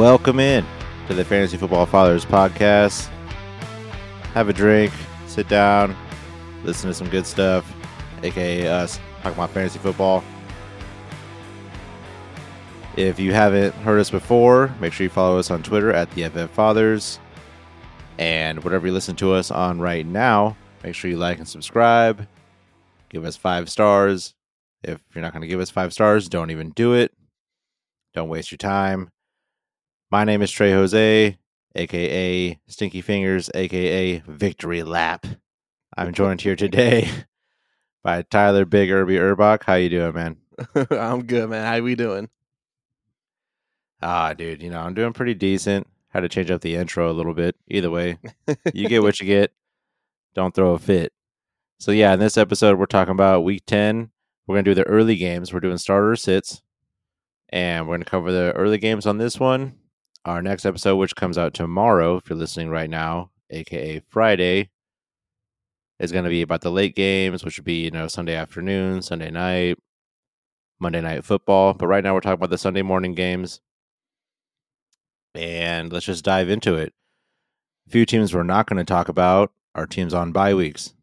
Welcome in to the Fantasy Football Fathers podcast. Have a drink, sit down, listen to some good stuff, aka us talking about fantasy football. If you haven't heard us before, make sure you follow us on Twitter at the FF Fathers. And whatever you listen to us on right now, make sure you like and subscribe. Give us five stars. If you're not going to give us five stars, don't even do it. Don't waste your time. My name is Trey Jose, aka Stinky Fingers, aka Victory Lap. I'm joined here today by Tyler Big Irby Urbach. How you doing, man? I'm good, man. How we doing? Ah, dude, you know, I'm doing pretty decent. Had to change up the intro a little bit. Either way, you get what you get. Don't throw a fit. So yeah, in this episode, we're talking about week 10. We're going to do the early games. We're doing starter sits. And we're going to cover the early games on this one. Our next episode, which comes out tomorrow, if you're listening right now, aka Friday, is going to be about the late games, which would be, you know, Sunday afternoon, Sunday night, Monday night football. But right now, we're talking about the Sunday morning games. And let's just dive into it. A few teams we're not going to talk about are teams on bye weeks.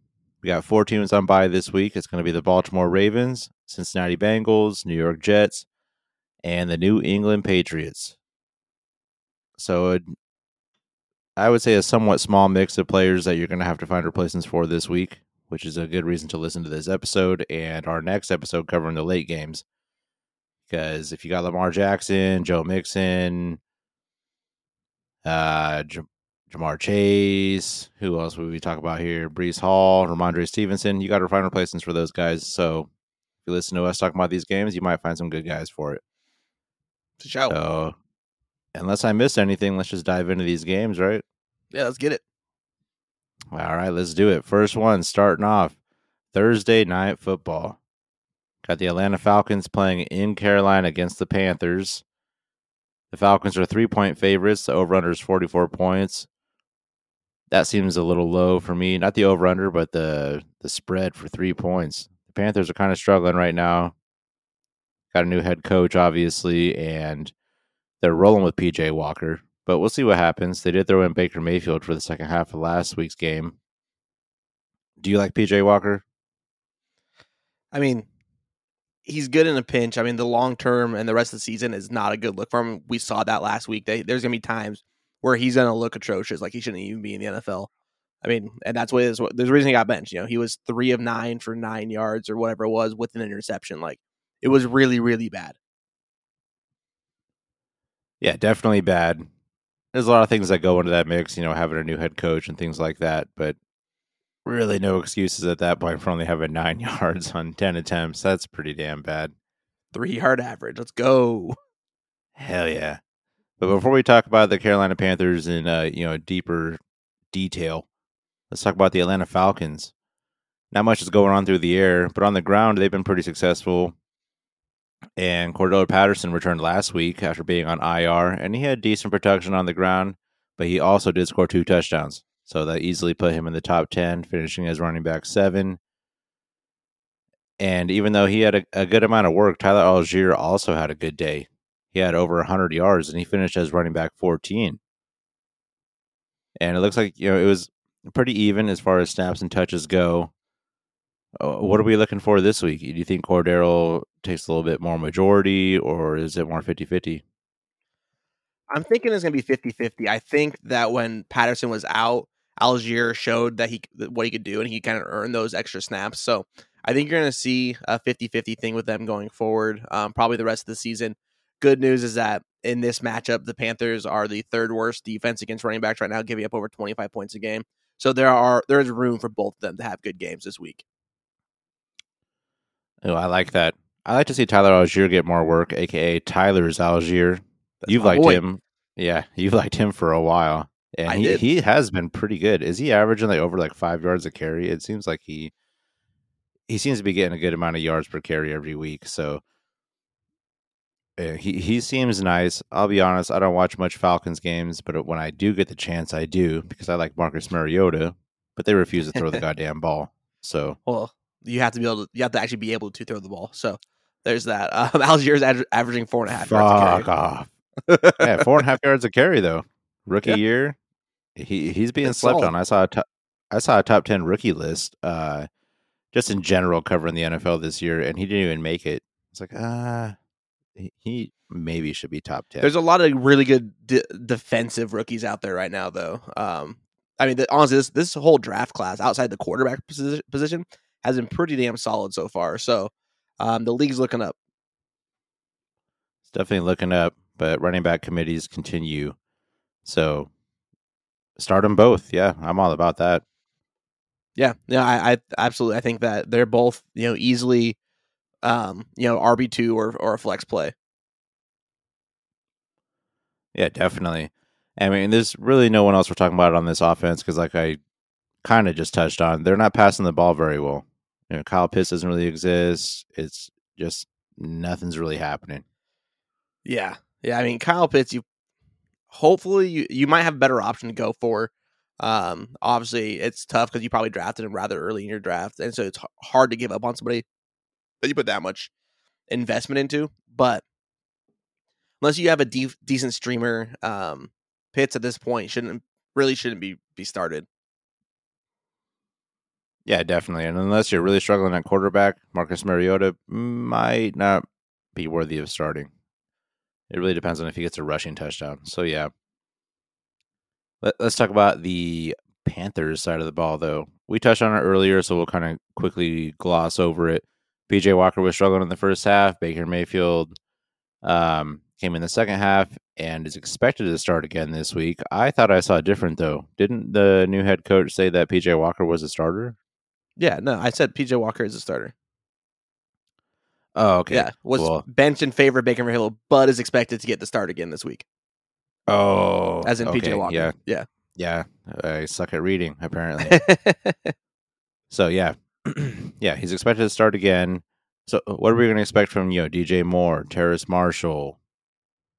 We got four teams on bye this week. It's going to be the Baltimore Ravens, Cincinnati Bengals, New York Jets, and the New England Patriots. So it, I would say a somewhat small mix of players that you're going to have to find replacements for this week, which is a good reason to listen to this episode and our next episode covering the late games. Because if you got Lamar Jackson, Joe Mixon, uh, J- Ja'Marr Chase, who else would we talk about here? Breece Hall, Rhamondre Stevenson. You got to find replacements for those guys. So if you listen to us talking about these games, you might find some good guys for it. So unless I missed anything, let's just dive into these games, right? yeah, let's get it. All right, let's do it. First one, starting off Thursday night football. Got the Atlanta Falcons playing in Carolina against the Panthers. The Falcons are three point favorites. The over under is 44 points. That seems a little low for me. Not the over under, but the, the spread for three points. The Panthers are kind of struggling right now. Got a new head coach, obviously, and they're rolling with PJ Walker. But we'll see what happens. They did throw in Baker Mayfield for the second half of last week's game. Do you like PJ Walker? I mean, he's good in a pinch. I mean, the long term and the rest of the season is not a good look for him. We saw that last week. They, there's gonna be times where he's gonna look atrocious, like he shouldn't even be in the NFL. I mean, and that's what is. There's a reason he got benched. You know, he was three of nine for nine yards or whatever it was with an interception. Like it was really, really bad. Yeah, definitely bad. There's a lot of things that go into that mix, you know, having a new head coach and things like that, but really no excuses at that point for only having nine yards on 10 attempts. That's pretty damn bad. Three yard average. Let's go. Hell yeah. But before we talk about the Carolina Panthers in, uh, you know, deeper detail, let's talk about the Atlanta Falcons. Not much is going on through the air, but on the ground, they've been pretty successful. And Cordarrelle Patterson returned last week after being on IR, and he had decent production on the ground, but he also did score two touchdowns. So that easily put him in the top 10, finishing as running back seven. And even though he had a, a good amount of work, Tyler Allgeier also had a good day. He had over 100 yards, and he finished as running back 14. And it looks like, you know, it was pretty even as far as snaps and touches go. Uh, what are we looking for this week? Do you think Cordarrelle takes a little bit more majority or is it more 50 50? I'm thinking it's going to be 50 50. I think that when Patterson was out, Allgeier showed that he what he could do and he kind of earned those extra snaps. So I think you're going to see a 50 50 thing with them going forward, um, probably the rest of the season. Good news is that in this matchup, the Panthers are the third worst defense against running backs right now, giving up over 25 points a game. So there are there is room for both of them to have good games this week. Oh, I like that. I like to see Tyler Allgeier get more work, aka Tyler's Allgeier. You've liked boy. him, yeah. You've liked him for a while, and I he did. he has been pretty good. Is he averaging like over like five yards a carry? It seems like he he seems to be getting a good amount of yards per carry every week. So uh, he he seems nice. I'll be honest, I don't watch much Falcons games, but when I do get the chance, I do because I like Marcus Mariota. But they refuse to throw the goddamn ball. So Well, you have to be able to you have to actually be able to throw the ball. So there's that. Um, Allgeier's ad- averaging four and a half fuck carry. off. yeah, four and a half yards a carry though. Rookie Yeah. year, he he's being That's slept solid. on. I saw a top, I saw a top ten rookie list, uh, just in general covering the NFL this year, and he didn't even make it. It's like ah, he, he maybe should be top ten. There's a lot of really good de- defensive rookies out there right now, though. Um, I mean, the, honestly, this this whole draft class outside the quarterback position has been pretty damn solid so far. So um, the league's looking up. It's definitely looking up, but running back committees continue. So start them both. Yeah, I'm all about that. Yeah, yeah, I, I absolutely. I think that they're both you know easily, um, you know RB two or or a flex play. Yeah, definitely. I mean, there's really no one else we're talking about on this offense because, like I kind of just touched on, they're not passing the ball very well. You know, Kyle Pitts doesn't really exist. It's just nothing's really happening. Yeah, yeah. I mean, Kyle Pitts. You hopefully you you might have a better option to go for. Um, obviously it's tough because you probably drafted him rather early in your draft, and so it's hard to give up on somebody that you put that much investment into. But unless you have a de- decent streamer, um, Pitts at this point shouldn't really shouldn't be be started. Yeah, definitely. And unless you're really struggling at quarterback, Marcus Mariota might not be worthy of starting. It really depends on if he gets a rushing touchdown. So yeah. Let, us talk about the Panthers side of the ball, though. We touched on it earlier, so we'll kind of quickly gloss over it. PJ Walker was struggling in the first half. Baker Mayfield um, came in the second half and is expected to start again this week. I thought I saw different, though. Didn't the new head coach say that PJ Walker was a starter? Yeah, no, I said PJ Walker is a starter. Oh, okay. Yeah, was Well- benched in favor of Baker Mayfield, but is expected to get the start again this week, Oh, as in okay, PJ Walker. Yeah, yeah. yeah. I suck at reading, apparently. so yeah, yeah, he's expected to start again. So uh, what are we going to expect from you know DJ Moore, Terrace Marshall,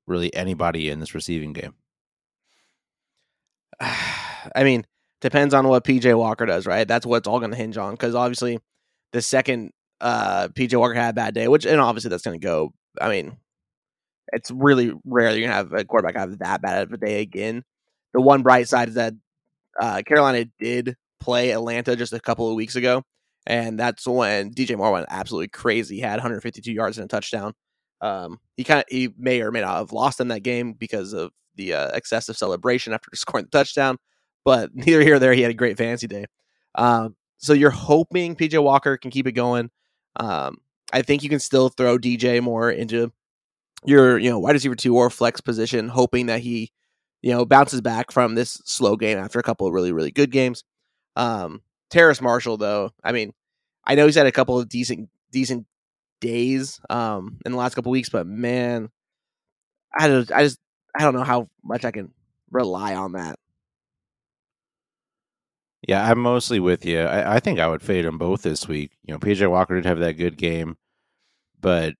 really anybody in this receiving game? I mean, depends on what PJ Walker does, right? That's what it's all going to hinge on. Because obviously, the second uh, PJ Walker had a bad day, which and obviously that's going to go. I mean, it's really rare you're going to have a quarterback have that bad of a day again. The one bright side is that uh, Carolina did play Atlanta just a couple of weeks ago, and that's when DJ Moore went absolutely crazy. He had 152 yards and a touchdown. Um, he kind of he may or may not have lost in that game because of the uh, excessive celebration after scoring the touchdown. But neither here or there, he had a great fantasy day. Um, so you're hoping PJ Walker can keep it going. Um, I think you can still throw DJ Moore into your you know wide receiver two or flex position, hoping that he you know bounces back from this slow game after a couple of really really good games. Um, Terrace Marshall, though, I mean, I know he's had a couple of decent decent days um in the last couple weeks, but man, I don't I just I don't know how much I can rely on that. Yeah, I'm mostly with you. I, I think I would fade them both this week. You know, PJ Walker did have that good game, but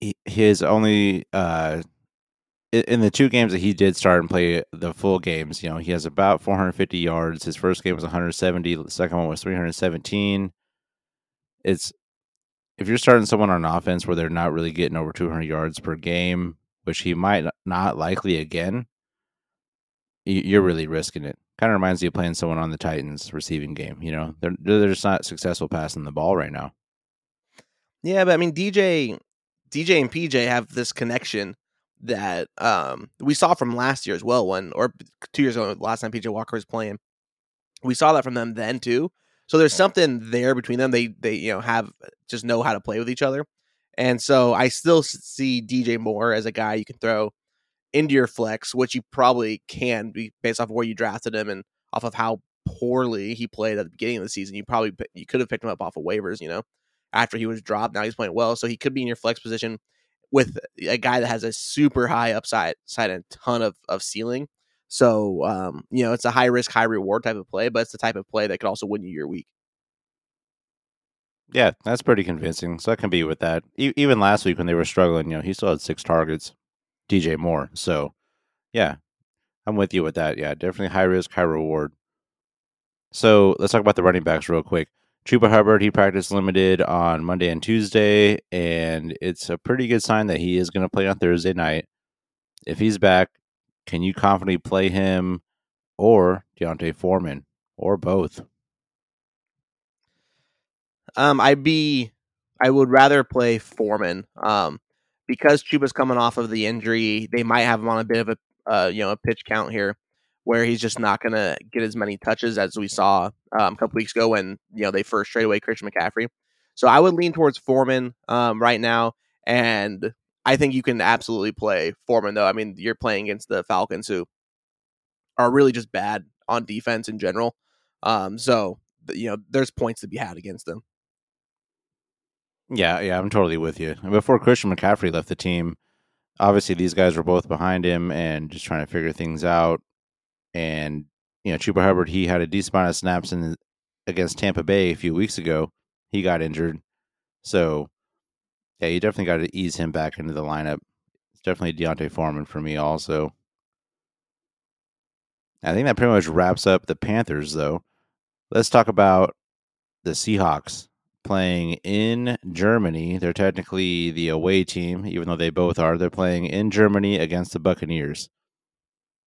he, his only uh, in the two games that he did start and play the full games, you know, he has about 450 yards. His first game was 170. The second one was 317. It's if you're starting someone on offense where they're not really getting over 200 yards per game, which he might not likely again, you're really risking it. Kind of reminds you of playing someone on the Titans receiving game. You know, they're they're just not successful passing the ball right now. Yeah, but I mean DJ DJ and PJ have this connection that um we saw from last year as well when or two years ago last time PJ Walker was playing. We saw that from them then too. So there's something there between them. They they you know have just know how to play with each other. And so I still see DJ Moore as a guy you can throw into your flex, which you probably can be based off of where you drafted him and off of how poorly he played at the beginning of the season. You probably you could have picked him up off of waivers, you know, after he was dropped. Now he's playing well, so he could be in your flex position with a guy that has a super high upside side and ton of, of ceiling. So um, you know, it's a high risk, high reward type of play, but it's the type of play that could also win you your week. Yeah, that's pretty convincing. So I can be with that. E- even last week when they were struggling, you know, he still had six targets. DJ Moore. So, yeah, I'm with you with that. Yeah, definitely high risk, high reward. So let's talk about the running backs real quick. Chuba Hubbard, he practiced limited on Monday and Tuesday, and it's a pretty good sign that he is going to play on Thursday night. if he's back, can you confidently play him or D'Onta Foreman or both? Um, I'd be, I would rather play Foreman. Um, because Chuba's coming off of the injury, they might have him on a bit of a, uh, you know, a pitch count here, where he's just not going to get as many touches as we saw um, a couple weeks ago when you know they first traded away Christian McCaffrey. So I would lean towards Foreman um, right now, and I think you can absolutely play Foreman though. I mean, you're playing against the Falcons who are really just bad on defense in general. Um, so you know, there's points to be had against them. Yeah, yeah, I'm totally with you. Before Christian McCaffrey left the team, obviously these guys were both behind him and just trying to figure things out. And you know, Chuba Hubbard, he had a decent amount of snaps in against Tampa Bay a few weeks ago. He got injured, so yeah, you definitely got to ease him back into the lineup. It's definitely D'Onta Foreman for me, also. I think that pretty much wraps up the Panthers, though. Let's talk about the Seahawks playing in Germany. They're technically the away team, even though they both are. They're playing in Germany against the Buccaneers.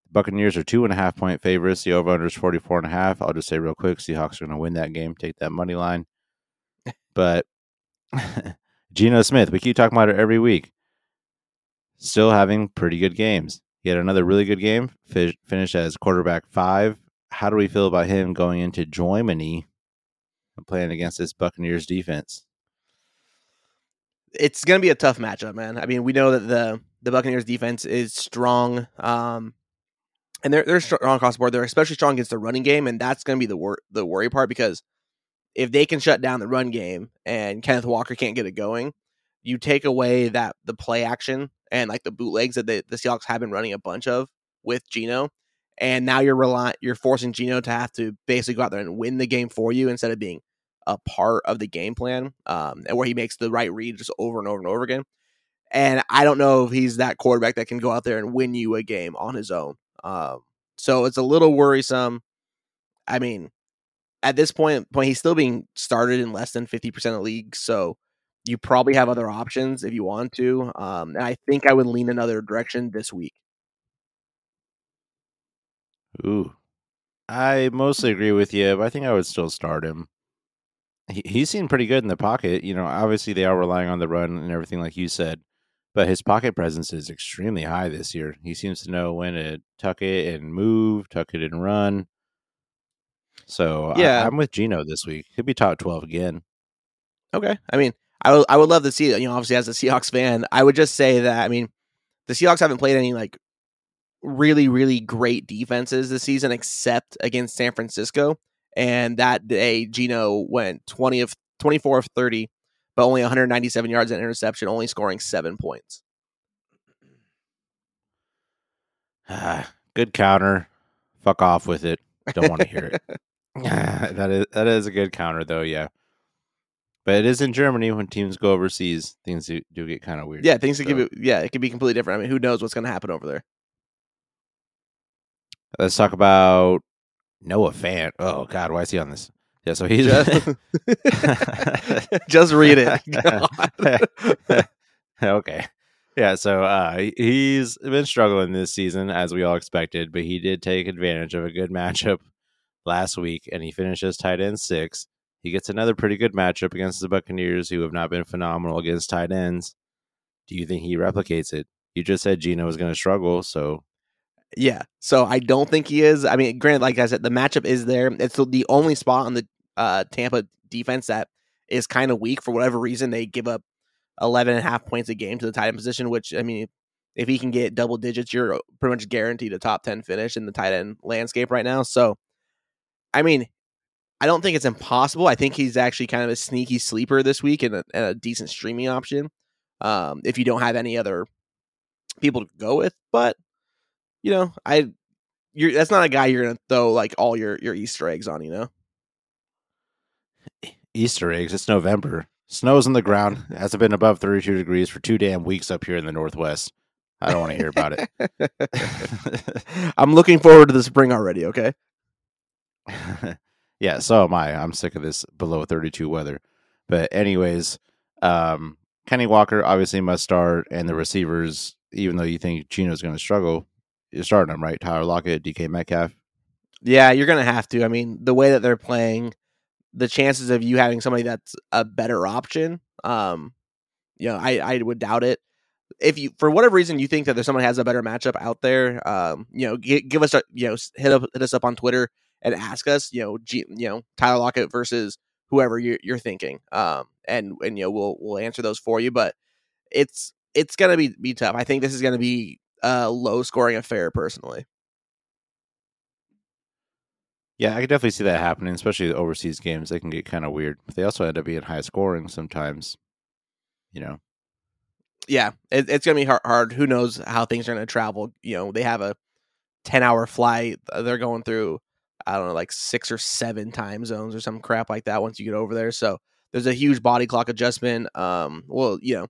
The Buccaneers are two and a half point favorites. The over under is 44 and a half. I'll just say real quick Seahawks are going to win that game, take that money line. But Geno Smith, we keep talking about it every week, still having pretty good games. He had another really good game, finished as quarterback five. How do we feel about him going into Germany playing against this Buccaneers defense. It's going to be a tough matchup, man. I mean, we know that the the Buccaneers defense is strong, um, and they're they're strong across the board. They're especially strong against the running game, and that's going to be the wor- the worry part because if they can shut down the run game and Kenneth Walker can't get it going, you take away that the play action and like the bootlegs that the, the Seahawks have been running a bunch of with Geno and now you're relying you're forcing Geno to have to basically go out there and win the game for you instead of being a part of the game plan, um, and where he makes the right read just over and over and over again. And I don't know if he's that quarterback that can go out there and win you a game on his own. Um, so it's a little worrisome. I mean, at this point, point he's still being started in less than fifty percent of leagues, so you probably have other options if you want to. Um, and I think I would lean another direction this week. Ooh, I mostly agree with you, but I think I would still start him. He, he seemed pretty good in the pocket. You know, obviously they are relying on the run and everything, like you said, but his pocket presence is extremely high this year. He seems to know when to tuck it and move, tuck it and run. So yeah, I, am with Geno this week. He'll be top twelve again. Okay, I mean, I would I would love to see. You know, obviously as a Seahawks fan, I would just say that I mean, the Seahawks haven't played any like really, really great defenses this season, except against San Francisco. And that day, Geno went 20 of 24 of 30, but only 197 yards and interception, only scoring seven points. Ah, good counter. Fuck off with it. Don't want to hear it. that is that is a good counter though, yeah. But it is in Germany when teams go overseas, things do, do get kind of weird. Yeah, things so. can be yeah, it can be completely different. I mean, who knows what's going to happen over there? Let's talk about Noah Fant. Oh God, why is he on this? Yeah, so he's just, just read it. okay. Yeah, so uh, he's been struggling this season as we all expected, but he did take advantage of a good matchup last week, and he finishes tight end six. He gets another pretty good matchup against the Buccaneers, who have not been phenomenal against tight ends. Do you think he replicates it? You just said Geno was going to struggle, so yeah. So I don't think he is. I mean, granted, like I said, the matchup is there. It's the only spot on the uh, Tampa defense that is kind of weak for whatever reason. They give up 11 and a half points a game to the tight end position, which, I mean, if he can get double digits, you're pretty much guaranteed a top 10 finish in the tight end landscape right now. So, I mean, I don't think it's impossible. I think he's actually kind of a sneaky sleeper this week and a, and a decent streaming option um, if you don't have any other people to go with. But you know, I you're that's not a guy you're gonna throw like all your your Easter eggs on, you know. Easter eggs. It's November. Snow's on the ground. It hasn't been above 32 degrees for two damn weeks up here in the Northwest. I don't want to hear about it. I'm looking forward to the spring already. Okay. yeah, so am I. I'm sick of this below 32 weather. But anyways, um, Kenny Walker obviously must start, and the receivers, even though you think Geno's going to struggle, you're starting them, right? Tyler Lockett, DK Metcalf. Yeah, you're gonna have to. I mean, the way that they're playing, the chances of you having somebody that's a better option, um, you know, I, I would doubt it. If you, for whatever reason, you think that there's someone has a better matchup out there, um, you know, give, give us a, you know, hit up, hit us up on Twitter and ask us, you know, G, you know, Tyler Lockett versus whoever you're, you're thinking, um, and and you know, we'll we'll answer those for you. But it's it's gonna be be tough. I think this is gonna be a low scoring affair, personally. Yeah, I could definitely see that happening, especially the overseas games. They can get kind of weird, but they also end up being high scoring sometimes. You know. Yeah, it, it's gonna be hard, hard. Who knows how things are gonna travel? You know, they have a ten hour flight. They're going through, I don't know, like six or seven time zones or some crap like that. Once you get over there, so there's a huge body clock adjustment. Um, well, you know,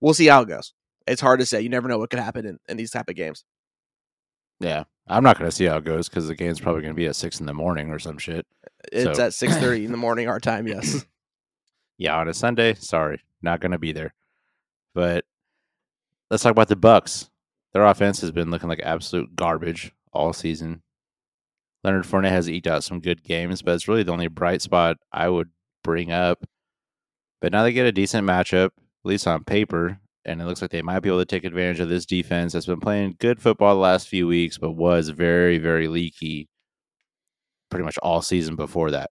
we'll see how it goes. It's hard to say. You never know what could happen in, in these type of games. Yeah, I'm not going to see how it goes because the game's probably going to be at six in the morning or some shit. It's So- at six thirty in the morning our time. Yes. Yeah, on a Sunday, sorry, not going to be there. But let's talk about the Bucs. Their offense has been looking like absolute garbage all season. Leonard Fournette has eked out some good games, but it's really the only bright spot I would bring up. But now they get a decent matchup, at least on paper, and it looks like they might be able to take advantage of this defense that's been playing good football the last few weeks, but was very, very leaky pretty much all season before that.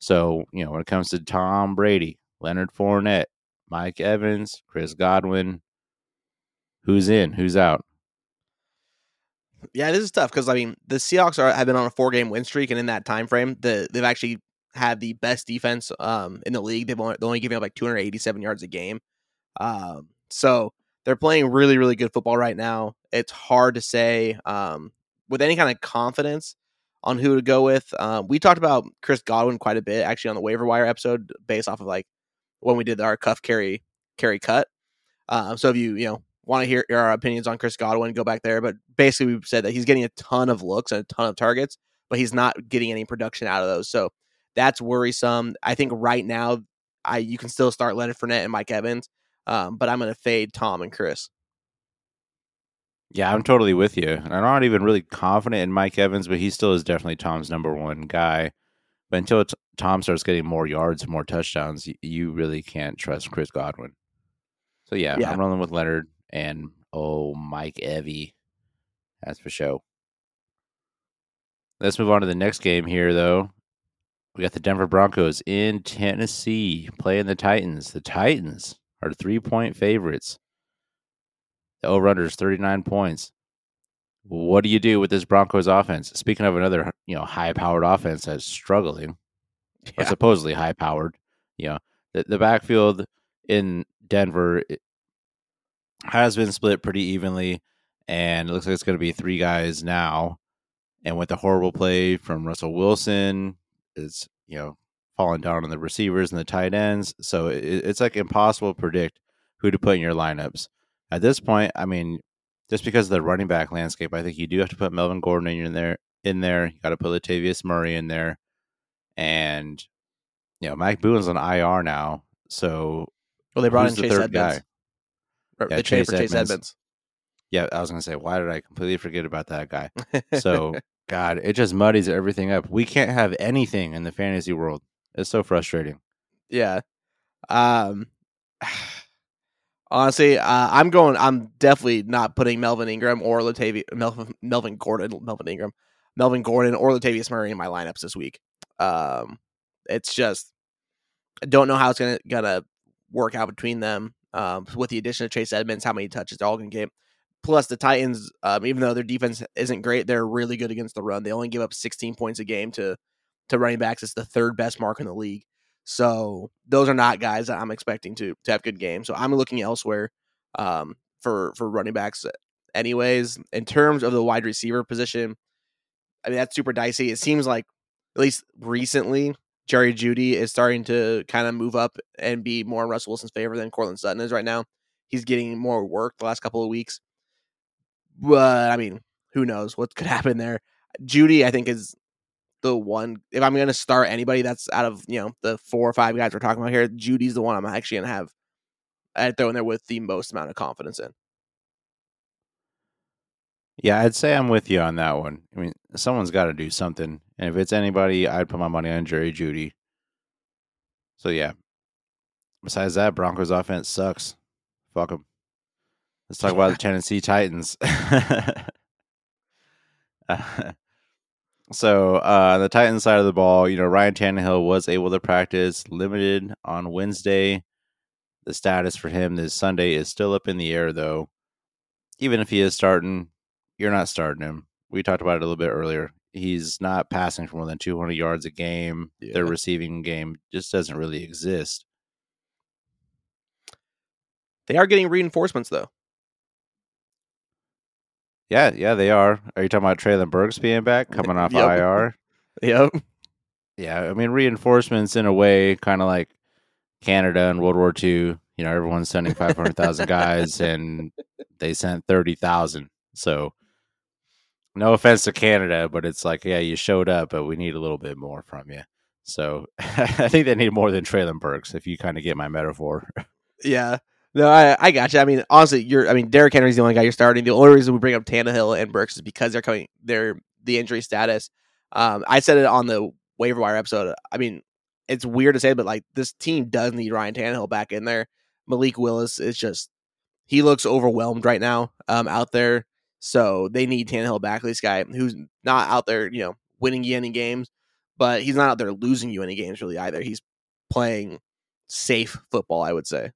So, you know, when it comes to Tom Brady, Leonard Fournette, Mike Evans, Chris Godwin, who's in, who's out? Yeah, this is tough because I mean the Seahawks are have been on a four game win streak, and in that time frame, the they've actually had the best defense um in the league. They've only, they're only up like 287 yards a game. Um, so they're playing really really good football right now. It's hard to say um with any kind of confidence on who to go with. Um, we talked about Chris Godwin quite a bit actually on the waiver wire episode based off of like when we did our cuff carry carry cut. Um, so if you you know want to hear our opinions on Chris Godwin, go back there. But basically, we've said that he's getting a ton of looks and a ton of targets, but he's not getting any production out of those. So that's worrisome. I think right now, I you can still start Leonard Fournette and Mike Evans, um, but I'm going to fade Tom and Chris. Yeah, I'm totally with you. And I'm not even really confident in Mike Evans, but he still is definitely Tom's number one guy. But until t- Tom starts getting more yards, more touchdowns, you, you really can't trust Chris Godwin. So yeah, Yeah. I'm rolling with Leonard and oh Mike Evie. That's for sure. Let's move on to the next game here, though. We got the Denver Broncos in Tennessee playing the Titans. The Titans are three point favorites. The over under is 39 points. What do you do with this Broncos offense? Speaking of another, you know, high powered offense that's struggling, or supposedly high powered, you know, the, the backfield in Denver has been split pretty evenly, and it looks like it's going to be three guys now. And with the horrible play from Russell Wilson, it's, you know, falling down on the receivers and the tight ends. So it, it's like impossible to predict who to put in your lineups. At this point, I mean, just because of the running back landscape, I think you do have to put Melvin Gordon in there. In there, you got to put Latavius Murray in there, and you know Mike Boone's on IR now. So Well, they brought in the Chase third Edmonds. Or Yeah, they Chase Chase Edmonds. Edmonds. yeah, I was gonna say, why did I completely forget about that guy? So God, it just muddies everything up. We can't have anything in the fantasy world. It's so frustrating. Yeah. Um honestly, uh, I'm going I'm definitely not putting Melvin Ingram or Latavius Melvin, Melvin Gordon, Melvin Ingram, Melvin Gordon or Latavius Murray in my lineups this week. Um it's just I don't know how it's gonna gonna work out between them. Um with the addition of Chase Edmonds, how many touches they're all gonna get. Plus the Titans, um, even though their defense isn't great, they're really good against the run. They only give up 16 points a game to to running backs. It's the third best mark in the league. So those are not guys that I'm expecting to to have good games. So I'm looking elsewhere um, for for running backs. Anyways, in terms of the wide receiver position, I mean that's super dicey. It seems like at least recently, Jerry Jeudy is starting to kind of move up and be more in Russell Wilson's favor than Courtland Sutton is right now. He's getting more work the last couple of weeks. But I mean, who knows what could happen there? Jeudy, I think, is the one. If I'm going to start anybody that's out of you know the four or five guys we're talking about here, Jeudy's the one I'm actually going to have I'd throw in there with the most amount of confidence in. Yeah, I'd say I'm with you on that one. I mean, someone's got to do something, and if it's anybody, I'd put my money on Jerry Jeudy. So yeah. Besides that, Broncos offense sucks. Fuck them. Let's talk about the Tennessee Titans. so uh, the Titans side of the ball, you know, Ryan Tannehill was able to practice limited on Wednesday. The status for him this Sunday is still up in the air, though. Even if he is starting, you're not starting him. We talked about it a little bit earlier. He's not passing for more than 200 yards a game. Yeah. Their receiving game just doesn't really exist. They are getting reinforcements though. Yeah, yeah, they are. Are you talking about Treylon Burks being back, coming off Yep. IR? Yep. Yeah, I mean reinforcements in a way, kind of like Canada in World War II. You know, everyone's sending five hundred thousand guys, and they sent thirty thousand. So, no offense to Canada, but it's like, yeah, you showed up, but we need a little bit more from you. So, I think they need more than Treylon Burks, if you kind of get my metaphor. Yeah. No, I I got you. I mean, honestly, you're. I mean, Derrick Henry's the only guy you're starting. The only reason we bring up Tannehill and Burks is because they're coming. They're the injury status. Um, I said it on the waiver wire episode. I mean, it's weird to say, but like this team does need Ryan Tannehill back in there. Malik Willis is just he looks overwhelmed right now um, out there. So they need Tannehill back. This guy who's not out there, you know, winning you any games, but he's not out there losing you any games really either. He's playing safe football, I would say.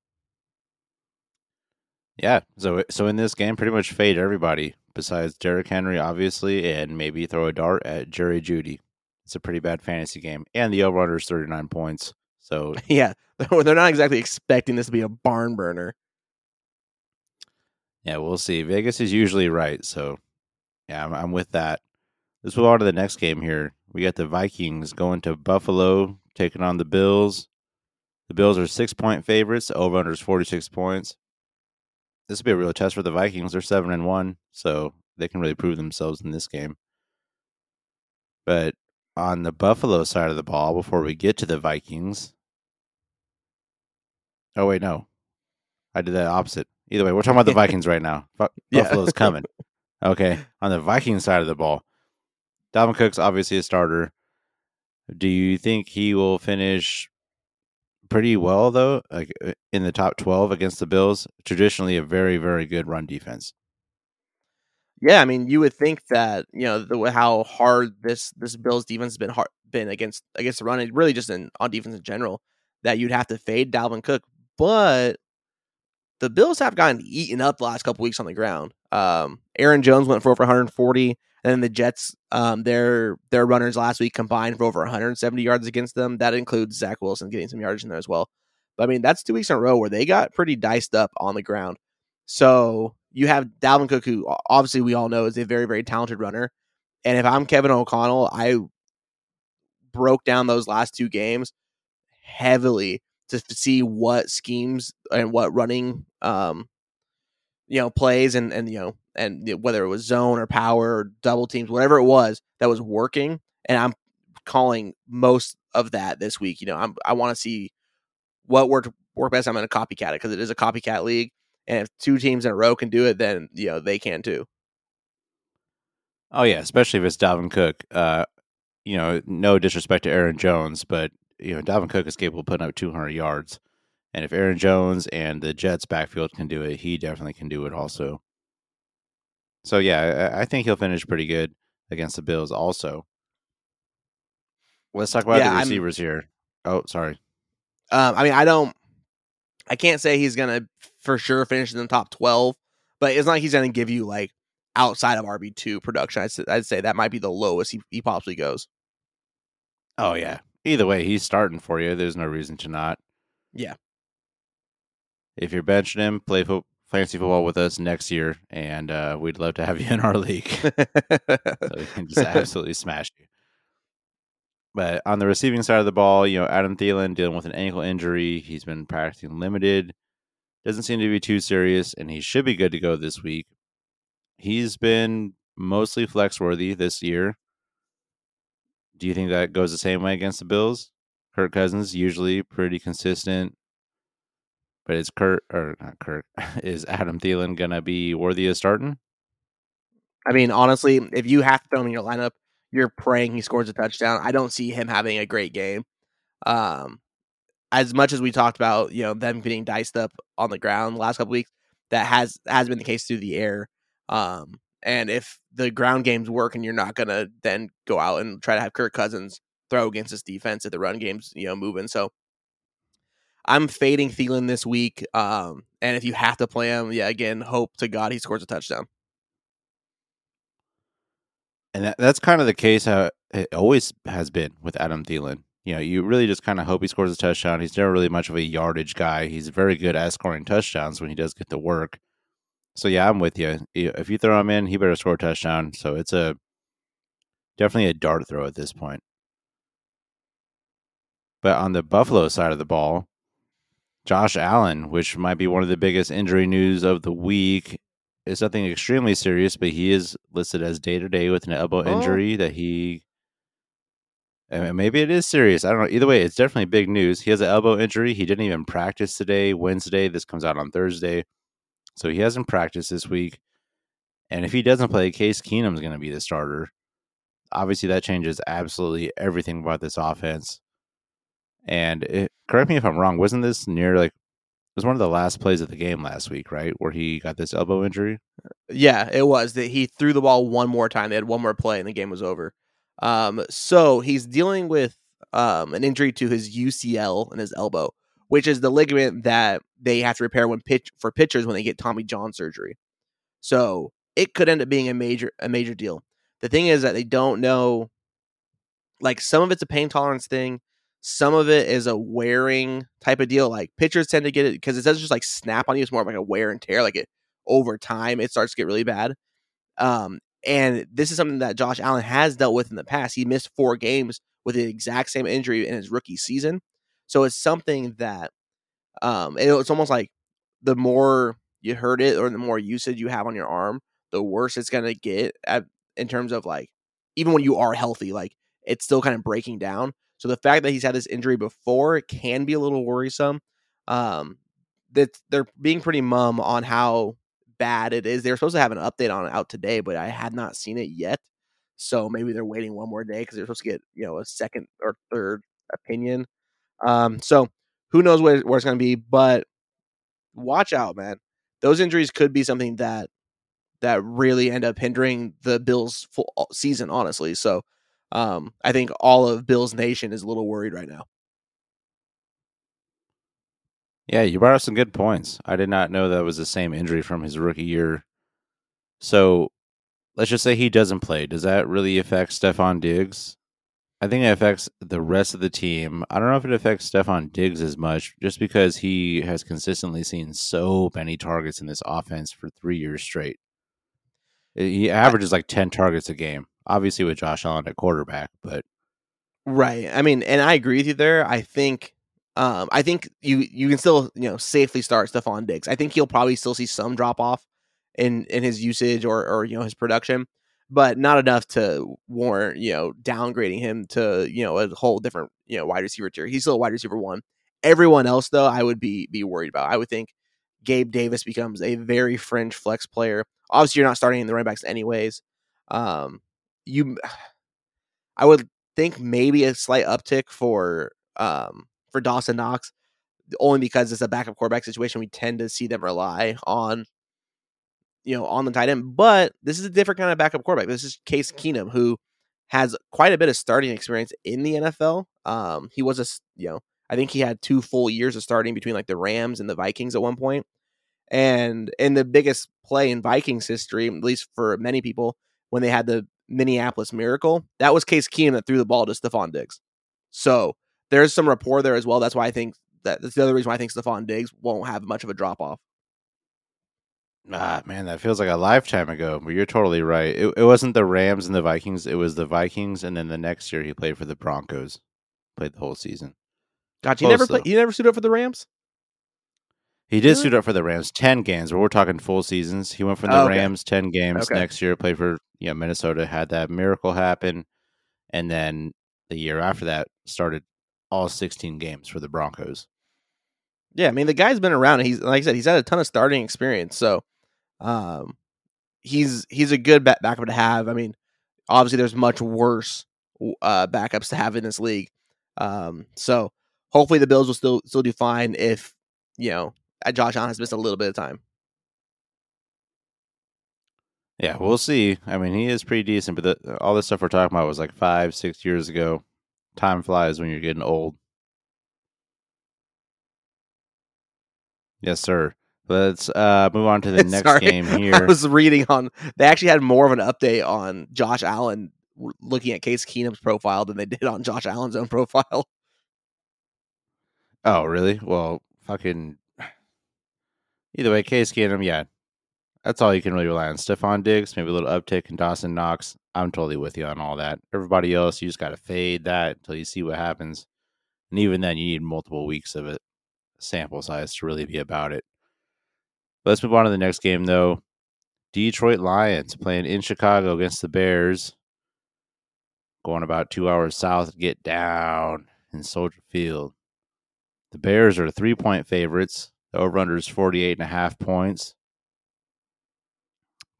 Yeah. So so in this game, pretty much fade everybody besides Derrick Henry, obviously, and maybe throw a dart at Jerry Jeudy. It's a pretty bad fantasy game, and the over under is thirty nine points. So Yeah, they're not exactly expecting this to be a barn burner. yeah, we'll see. Vegas is usually right, so yeah, I'm, I'm with that. Let's move on to the next game here. We got the Vikings going to Buffalo, taking on the Bills. The Bills are six point favorites. Over under is forty six points. This will be a real test for the Vikings. They're seven and one, so they can really prove themselves in this game. But on the Buffalo side of the ball, before we get to the Vikings, oh wait, no, I did that opposite. Either way, we're talking about the Vikings right now. Bu- Yeah. Buffalo's coming. Okay, on the Vikings side of the ball, Dalvin Cook's obviously a starter. Do you think he will finish pretty well though, like uh, in the top twelve against the Bills? Traditionally, a very very good run defense. Yeah, I mean, you would think that you know the, how hard this this Bills defense has been hard, been against against the run, and really just in on defense in general, that you'd have to fade Dalvin Cook, but the Bills have gotten eaten up the last couple weeks on the ground. Um, Aaron Jones went for over 140, and then the Jets, um, their their runners last week combined for over 170 yards against them. That includes Zach Wilson getting some yards in there as well. But I mean, that's two weeks in a row where they got pretty diced up on the ground. So you have Dalvin Cook, who obviously we all know is a very, very talented runner. And if I'm Kevin O'Connell, I broke down those last two games heavily to see what schemes and what running, um, you know, plays and and you know, and whether it was zone or power or double teams, whatever it was that was working. And I'm calling most of that this week. You know, I'm I want to see what worked work best. I'm going to copycat it because it is a copycat league. And if two teams in a row can do it, then you know they can too. Oh yeah, especially if it's Dalvin Cook. Uh, you know, no disrespect to Aaron Jones, but you know Dalvin Cook is capable of putting up 200 yards, and if Aaron Jones and the Jets backfield can do it, he definitely can do it also. So yeah, I, I think he'll finish pretty good against the Bills. Also, let's talk about Yeah, the I'm- receivers here. Oh, sorry. Um, I mean, I don't, I can't say he's gonna for sure finish in the top twelve, but it's not like he's gonna give you like outside of RB two production. I'd, say- I'd say that might be the lowest he, he possibly goes. Oh yeah. Either way, he's starting for you. There's no reason to not. Yeah. If you're benching him, play fo- fantasy football with us next year, and uh, we'd love to have you in our league. so he can just absolutely smash you. But on the receiving side of the ball, you know, Adam Thielen dealing with an ankle injury. He's been practicing limited. Doesn't seem to be too serious, and he should be good to go this week. He's been mostly flex worthy this year. Do you think that goes the same way against the Bills? Kirk Cousins usually pretty consistent. But is Kurt or not Kurt? Is Adam Thielen gonna be worthy of starting? I mean, honestly, if you have to throw him in your lineup, you're praying he scores a touchdown. I don't see him having a great game. Um, as much as we talked about, you know, them getting diced up on the ground the last couple weeks, that has has been the case through the air. Um, and if the ground games work and you're not gonna then go out and try to have Kirk Cousins throw against this defense if the run game's you know moving. So I'm fading Thielen this week. Um, and if you have to play him, yeah, again, hope to God he scores a touchdown. And that, that's kind of the case how it always has been with Adam Thielen. You know, you really just kind of hope he scores a touchdown. He's never really much of a yardage guy. He's very good at scoring touchdowns when he does get the work. So yeah, I'm with you. If you throw him in, he better score a touchdown. So it's a definitely a dart throw at this point. But on the Buffalo side of the ball, Josh Allen, which might be one of the biggest injury news of the week, is nothing extremely serious, but he is listed as day to day with an elbow oh. injury that he. And maybe it is serious. I don't know. Either way, it's definitely big news. He has an elbow injury. He didn't even practice today, Wednesday. This comes out on Thursday. So he hasn't practiced this week. And if he doesn't play, Case Keenum is going to be the starter. Obviously, that changes absolutely everything about this offense. And it, correct me if I'm wrong, wasn't this near like it was one of the last plays of the game last week, right? Where he got this elbow injury. Yeah, it was that he threw the ball one more time. They had one more play and the game was over. Um, so he's dealing with um, an injury to his UCL and his elbow, which is the ligament that they have to repair when pitch for pitchers when they get Tommy John surgery. So it could end up being a major a major deal. The thing is that they don't know like some of it's a pain tolerance thing, some of it is a wearing type of deal. Like pitchers tend to get it because it doesn't just like snap on you. It's more of like a wear and tear. Like it over time, it starts to get really bad. Um, and this is something that Josh Allen has dealt with in the past. He missed four games with the exact same injury in his rookie season. So it's something that um, it's almost like the more you hurt it or the more usage you have on your arm, the worse it's gonna get at, in terms of like even when you are healthy, like it's still kind of breaking down. So the fact that he's had this injury before can be a little worrisome. Um, that they're being pretty mum on how bad it is. They were supposed to have an update on it out today, but I had not seen it yet. So maybe they're waiting one more day because they're supposed to get you know a second or third opinion. Um, so who knows where, where it's going to be? But watch out, man. Those injuries could be something that that really end up hindering the Bills' full season. Honestly, so um, I think all of Bills Nation is a little worried right now. Yeah, you brought up some good points. I did not know that was the same injury from his rookie year. So let's just say he doesn't play. Does that really affect Stefon Diggs? I think it affects the rest of the team. I don't know if it affects Stefon Diggs as much, just because he has consistently seen so many targets in this offense for three years straight. He averages like 10 targets a game obviously with Josh Allen at quarterback, but right. I mean, and I agree with you there. I think um, I think you you can still you know safely start Stefon Diggs. I think he'll probably still see some drop off in in his usage or or you know his production, but not enough to warrant you know downgrading him to you know a whole different you know wide receiver tier. He's still a wide receiver one. Everyone else though, I would be be worried about. I would think Gabe Davis becomes a very fringe flex player. Obviously, you're not starting in the running backs anyways. Um, you I would think maybe a slight uptick for um for Dawson Knox only because it's a backup quarterback situation we tend to see them rely on you know on the tight end but this is a different kind of backup quarterback. This is Case Keenum who has quite a bit of starting experience in the NFL um he was a you know I think he had two full years of starting between like the Rams and the Vikings at one point and in the biggest play in Vikings history at least for many people when they had the Minneapolis Miracle, that was Case Keenum that threw the ball to Stefon Diggs. So there's some rapport there as well. That's why I think that that's the other reason why I think Stefon Diggs won't have much of a drop off. Ah, man, that feels like a lifetime ago. But you're totally right. It, it wasn't the Rams and the Vikings. It was the Vikings, and then the next year he played for the Broncos. Played the whole season. God, you never played. You never suited up for the Rams. He did suit up for the Rams ten games, but we're talking full seasons. He went from the oh, okay. Rams ten games okay. next year, played for you know Minnesota, had that miracle happen, and then the year after that started all sixteen games for the Broncos. Yeah, I mean the guy's been around. He's like I said, he's had a ton of starting experience. So, um, he's he's a good back- backup to have. I mean, obviously there's much worse uh, backups to have in this league. Um, so hopefully the Bills will still still do fine if you know Josh Allen has missed a little bit of time. Yeah, we'll see. I mean, he is pretty decent, but the, all this stuff we're talking about was like five, six years ago. Time flies when you're getting old. Yes, sir. Let's uh, move on to the next Sorry. game here. I was reading on they actually had more of an update on Josh Allen looking at Case Keenum's profile than they did on Josh Allen's own profile. Oh, really? Well, fucking. Either way, Case Keenum, yeah. That's all you can really rely on. Stefon Diggs, maybe a little uptick in Dawson Knox. I'm totally with you on all that. Everybody else, you just got to fade that until you see what happens. And even then, you need multiple weeks of it, sample size to really be about it. Let's move on to the next game, though. Detroit Lions playing in Chicago against the Bears. Going about two hours south to get down in Soldier Field. The Bears are three point favorites. The over under is 48 and a half points.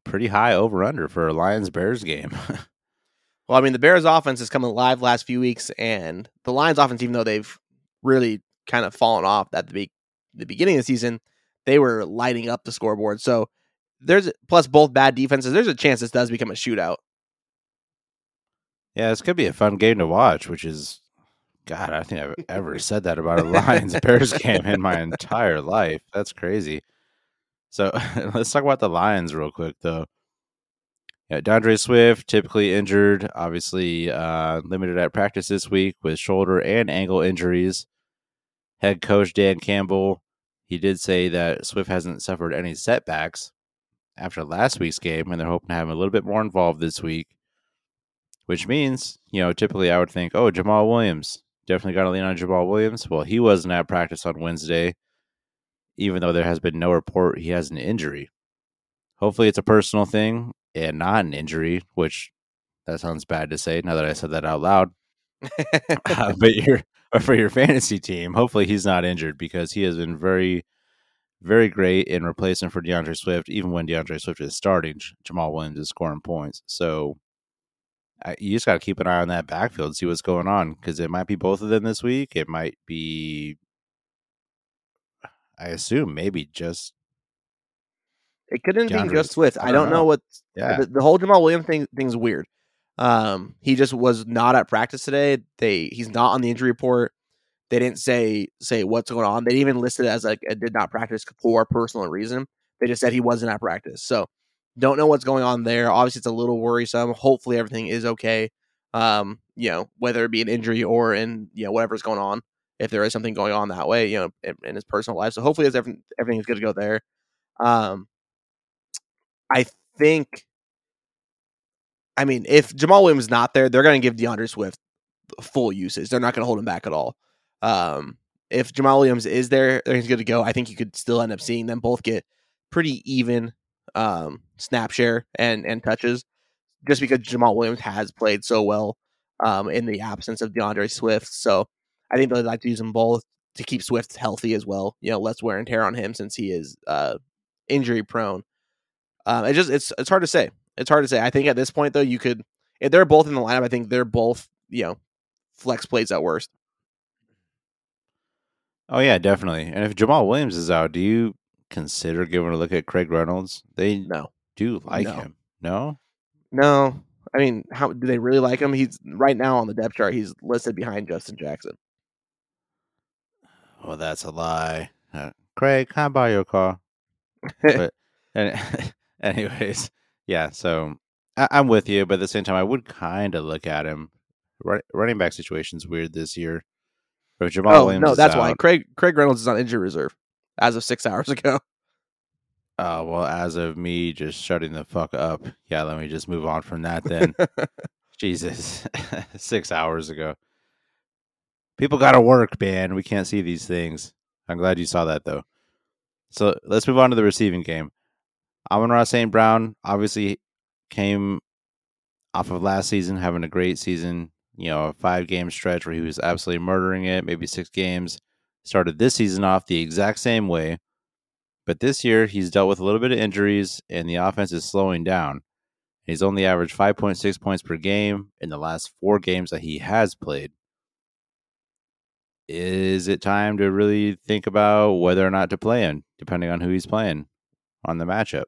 Pretty high over under for a Lions Bears game. Well, I mean, the Bears' offense has come alive last few weeks, and the Lions' offense, even though they've really kind of fallen off at the be- the beginning of the season, they were lighting up the scoreboard. So there's plus both bad defenses. There's a chance this does become a shootout. yeah, this could be a fun game to watch, which is, God, I don't think I've ever said that about a Lions Bears game in my entire life. That's crazy. So let's talk about the Lions real quick, though. Yeah, D'Andre Swift, typically injured, obviously uh, limited at practice this week with shoulder and ankle injuries. Head coach Dan Campbell, he did say that Swift hasn't suffered any setbacks after last week's game, and they're hoping to have him a little bit more involved this week. Which means, you know, typically I would think, oh, Jamaal Williams, definitely got to lean on Jamaal Williams. Well, he wasn't at practice on Wednesday, even though there has been no report he has an injury. Hopefully, it's a personal thing and not an injury, which that sounds bad to say now that I said that out loud. Uh, but your for your fantasy team, hopefully he's not injured because he has been very, very great in replacing for D'Andre Swift. Even when D'Andre Swift is starting, Jamaal Williams is scoring points. So I, you just got to keep an eye on that backfield, and see what's going on because it might be both of them this week. It might be, I assume, maybe just It couldn't be just Swift. I I don't don't know know. what yeah. the, the whole Jamaal Williams thing thing's weird. Um, he just was not at practice today. They he's not on the injury report. They didn't say say what's going on. They even listed it as like a did not practice for personal reason. They just said he wasn't at practice. So don't know what's going on there. Obviously, it's a little worrisome. Hopefully, everything is okay. Um, you know, whether it be an injury or in you know whatever's going on, if there is something going on that way, you know, in, in his personal life. So hopefully, everything everything is good to go there. Um, I think. I mean, if Jamaal Williams is not there, they're going to give D'Andre Swift full usage. They're not going to hold him back at all. Um, if Jamaal Williams is there, he's good to go. I think you could still end up seeing them both get pretty even um, snap share and and touches, just because Jamaal Williams has played so well um, in the absence of D'Andre Swift. So I think they'd like to use them both to keep Swift healthy as well. You know, less wear and tear on him since he is uh, injury prone. Um, it just it's it's hard to say. It's hard to say. I think at this point though, you could if they're both in the lineup. I think they're both you know flex plays at worst. Oh yeah, definitely. And if Jamaal Williams is out, do you consider giving a look at Craig Reynolds? They No, do like No. him. No? no. I mean, how do they really like him? He's right now on the depth chart. He's listed behind Justin Jackson. Well, that's a lie. Uh, Craig, can I borrow your car? but and, anyways, yeah. So I, I'm with you, but at the same time, I would kind of look at him. Run, running back situation's weird this year. Jamaal oh Williams no, that's why Craig Craig Reynolds is on injury reserve as of six hours ago. Uh, well, as of me just shutting the fuck up, yeah, let me just move on from that then. Jesus, six hours ago. People got to work, man. We can't see these things. I'm glad you saw that, though. So let's move on to the receiving game. Amon-Ra St. Brown obviously came off of last season, having a great season. You know, a five game stretch where he was absolutely murdering it, maybe six games, Started this season off the exact same way, but this year he's dealt with a little bit of injuries and the offense is slowing down. He's only averaged 5.6 points per game in the last four games that he has played. Is it time to really think about whether or not to play him, depending on who he's playing on the matchup?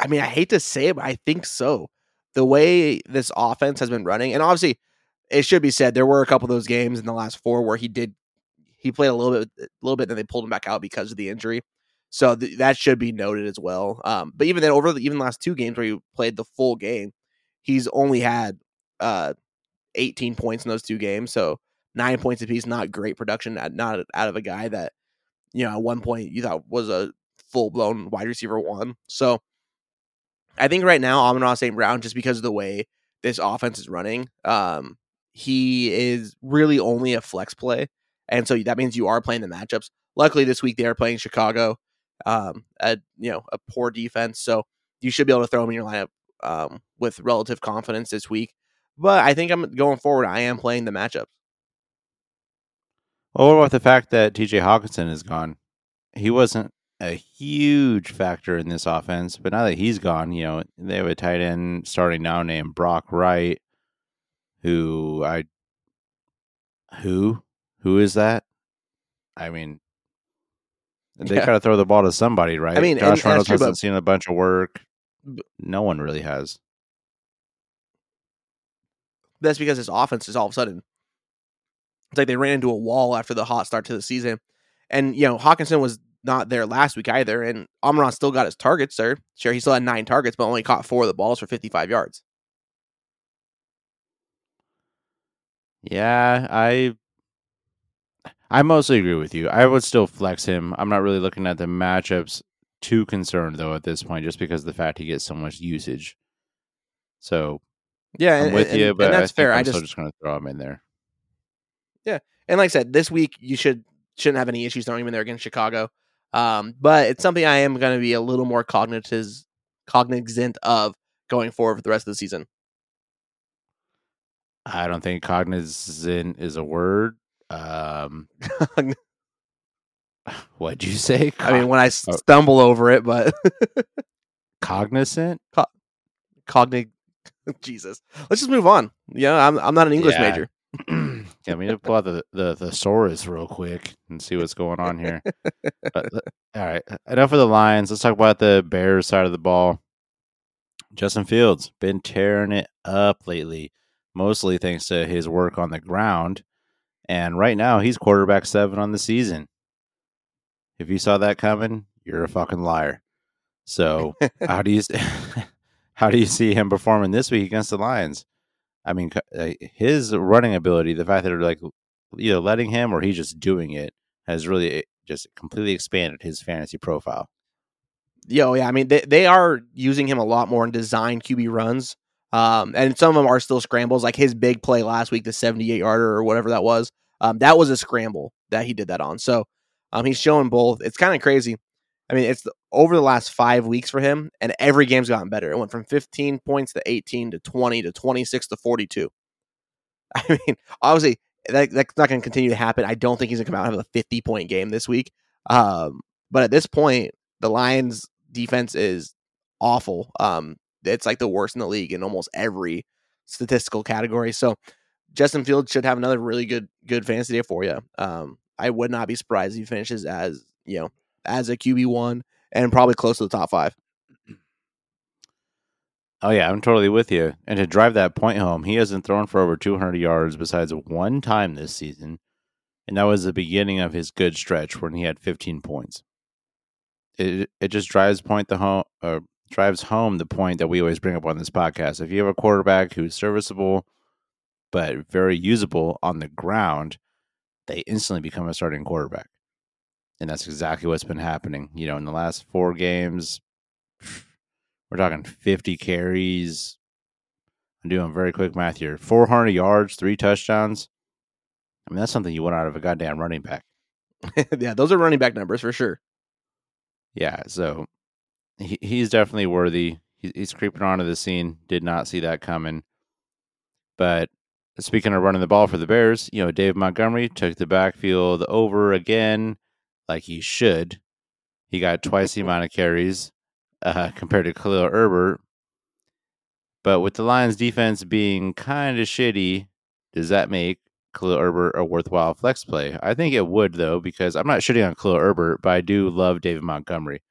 I mean, I hate to say it, but I think so. The way this offense has been running, and obviously, it should be said there were a couple of those games in the last four where he did he played a little bit, a little bit, and they pulled him back out because of the injury. So th- that should be noted as well. Um, but even then, over the, even the last two games where he played the full game, he's only had uh, 18 points in those two games. So nine points apiece, not great production, not out of a guy that you know at one point you thought was a full blown wide receiver one. So I think right now Amon-Ra St. Brown, just because of the way this offense is running, um, he is really only a flex play. And so that means you are playing the matchups. Luckily, this week they are playing Chicago, um, a you know a poor defense, so you should be able to throw him in your lineup um, with relative confidence this week. But I think I'm going forward. I am playing the matchups. Well, what about the fact that T.J. Hockenson is gone? He wasn't a huge factor in this offense, but now that he's gone, you know they have a tight end starting now named Brock Wright, who I who who is that? I mean, they yeah. got to throw the ball to somebody, right? I mean, Josh Reynolds hasn't seen a bunch of work. No one really has. That's because his offense is all of a sudden. It's like they ran into a wall after the hot start to the season, and you know Hockenson was not there last week either, and Amon still got his targets there. Sure, he still had nine targets, but only caught four of the balls for fifty-five yards. Yeah, I I mostly agree with you. I would still flex him. I'm not really looking at the matchups too concerned though at this point, just because of the fact he gets so much usage. So yeah, I'm and, with and, you, but that's I fair. I'm I just just going to throw him in there. Yeah, and like I said, this week you should shouldn't have any issues throwing him in there against Chicago. Um, but it's something I am going to be a little more cognitive, cognizant of going forward for the rest of the season. I don't think cognizant is a word. Um, what'd you say? I mean, when I oh. stumble oh. over it, but cognizant, Co- cognitive. Jesus, let's just move on. Yeah, I'm I'm not an English yeah. major. yeah, we need to pull out the, the thesaurus real quick and see what's going on here. but, all right, enough of the Lions. Let's talk about the Bears side of the ball. Justin Fields been tearing it up lately, mostly thanks to his work on the ground. And right now, he's quarterback seven on the season. If you saw that coming, you're a fucking liar. So how do you how do you see him performing this week against the Lions? I mean, uh, his running ability, the fact that they're like either letting him or he's just doing it, has really eh, just completely expanded his fantasy profile. Yo, yeah, I mean they they are using him a lot more in design QB runs. Um, and some of them are still scrambles, like his big play last week, the 78 yarder or whatever that was. Um, that was a scramble that he did that on. So um, he's showing both. It's kind of crazy. I mean, it's the, over the last five weeks for him, and every game's gotten better. It went from 15 points to 18 to 20 to 26 to 42. I mean, obviously, that, that's not going to continue to happen. I don't think he's going to come out and have a 50 point game this week. Um, but at this point, the Lions' defense is awful. Um, it's like the worst in the league in almost every statistical category. So Justin Fields should have another really good good fantasy day for you. Um, I would not be surprised if he finishes as you know as a QB one and probably close to the top five. Oh yeah, I'm totally with you. And to drive that point home, he hasn't thrown for over 200 yards besides one time this season, and that was the beginning of his good stretch when he had 15 points. It it just drives point the home uh, drives home the point that we always bring up on this podcast. If you have a quarterback who's serviceable but very usable on the ground, they instantly become a starting quarterback. And that's exactly what's been happening. You know, in the last four games, we're talking 50 carries. I'm doing very quick math here 400 yards, three touchdowns. I mean, that's something you want out of a goddamn running back. yeah, those are running back numbers for sure. Yeah, so he, he's definitely worthy. He, he's creeping onto the scene. Did not see that coming. But speaking of running the ball for the Bears, you know, Dave Montgomery took the backfield over again like he should. He got twice the amount of carries uh, compared to Khalil Herbert. But with the Lions defense being kind of shitty, does that make Khalil Herbert a worthwhile flex play? I think it would, though, because I'm not shitting on Khalil Herbert, but I do love David Montgomery.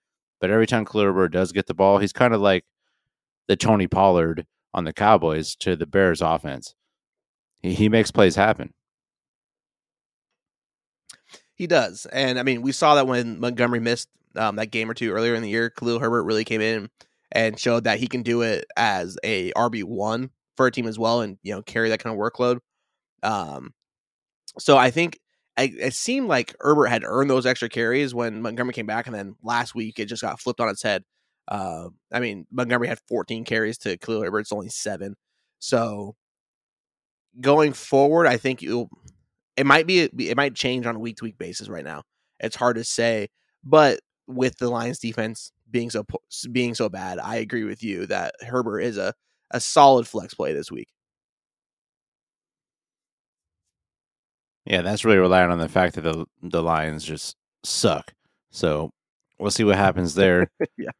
But every time Herbert does get the ball, he's kind of like the Tony Pollard on the Cowboys to the Bears offense. He, he makes plays happen. He does. And I mean, we saw that when Montgomery missed um, that game or two earlier in the year, Khalil Herbert really came in and showed that he can do it as a RB one for a team as well, and you know carry that kind of workload. Um, so I think I, it seemed like Herbert had earned those extra carries when Montgomery came back, and then last week it just got flipped on its head. Uh, I mean, Montgomery had 14 carries to Khalil Herbert's only seven. So going forward, I think you it might be it might change on a week to week basis right now. It's hard to say, but with the Lions defense being so being so bad, I agree with you that Herbert is a a solid flex play this week. Yeah, that's really relying on the fact that the the Lions just suck. So we'll see what happens there. yeah.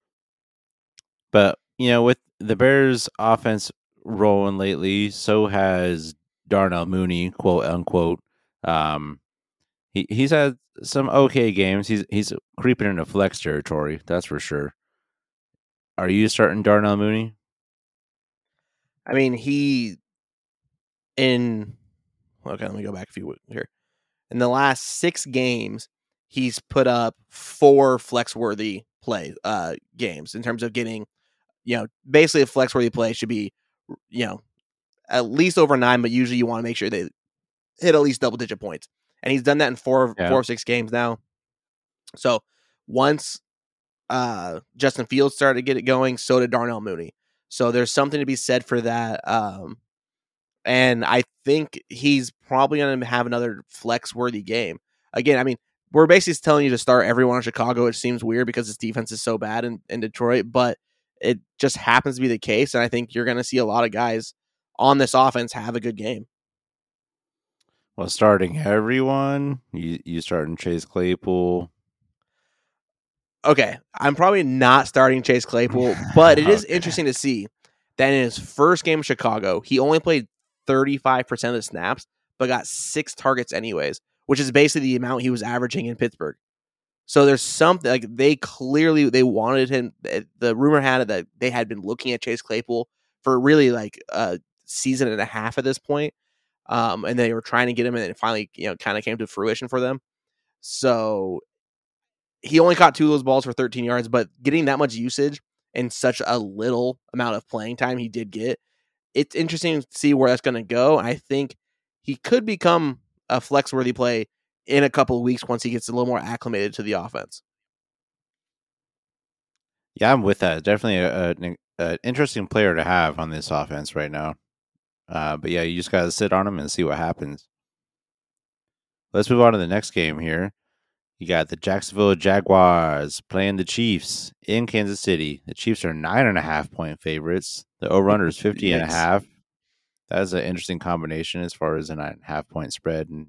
But you know, with the Bears' offense rolling lately, so has Darnell Mooney, quote unquote. Um, he he's had some okay games. He's he's creeping into flex territory, that's for sure. Are you starting Darnell Mooney? I mean, he in okay. Let me go back a few here. In the last six games, he's put up four flex worthy play uh games in terms of getting, you know, basically a flex worthy play should be, you know, at least over nine, but usually you want to make sure they hit at least double digit points. And he's done that in four yeah. four or six games now. So once uh, Justin Fields started to get it going, so did Darnell Mooney. So there's something to be said for that. Um, and I think he's probably going to have another flex worthy game. Again, I mean, we're basically telling you to start everyone in Chicago. It seems weird because his defense is so bad in, in Detroit, but it just happens to be the case. And I think you're going to see a lot of guys on this offense have a good game. Well, starting everyone, you you starting Chase Claypool. Okay, I'm probably not starting Chase Claypool, but it is okay. interesting to see that in his first game in Chicago, he only played 35% of the snaps, but got six targets anyways, which is basically the amount he was averaging in Pittsburgh. So there's something like they clearly they wanted him. Eh, the rumor had it that they had been looking at Chase Claypool for really like a season and a half at this point, um, and they were trying to get him, and it finally you know kind of came to fruition for them. So he only caught two of those balls for 13 yards, but getting that much usage in such a little amount of playing time he did get, it's interesting to see where that's going to go. I think he could become a flex worthy play in a couple of weeks once he gets a little more acclimated to the offense. Yeah, I'm with that. Definitely an interesting player to have on this offense right now. Uh, but yeah, you just got to sit on him and see what happens. Let's move on to the next game here. You got the Jacksonville Jaguars playing the Chiefs in Kansas City. The Chiefs are nine and a half point favorites. The over under is 50 yes. and a half. That is an interesting combination as far as a nine and a half point spread and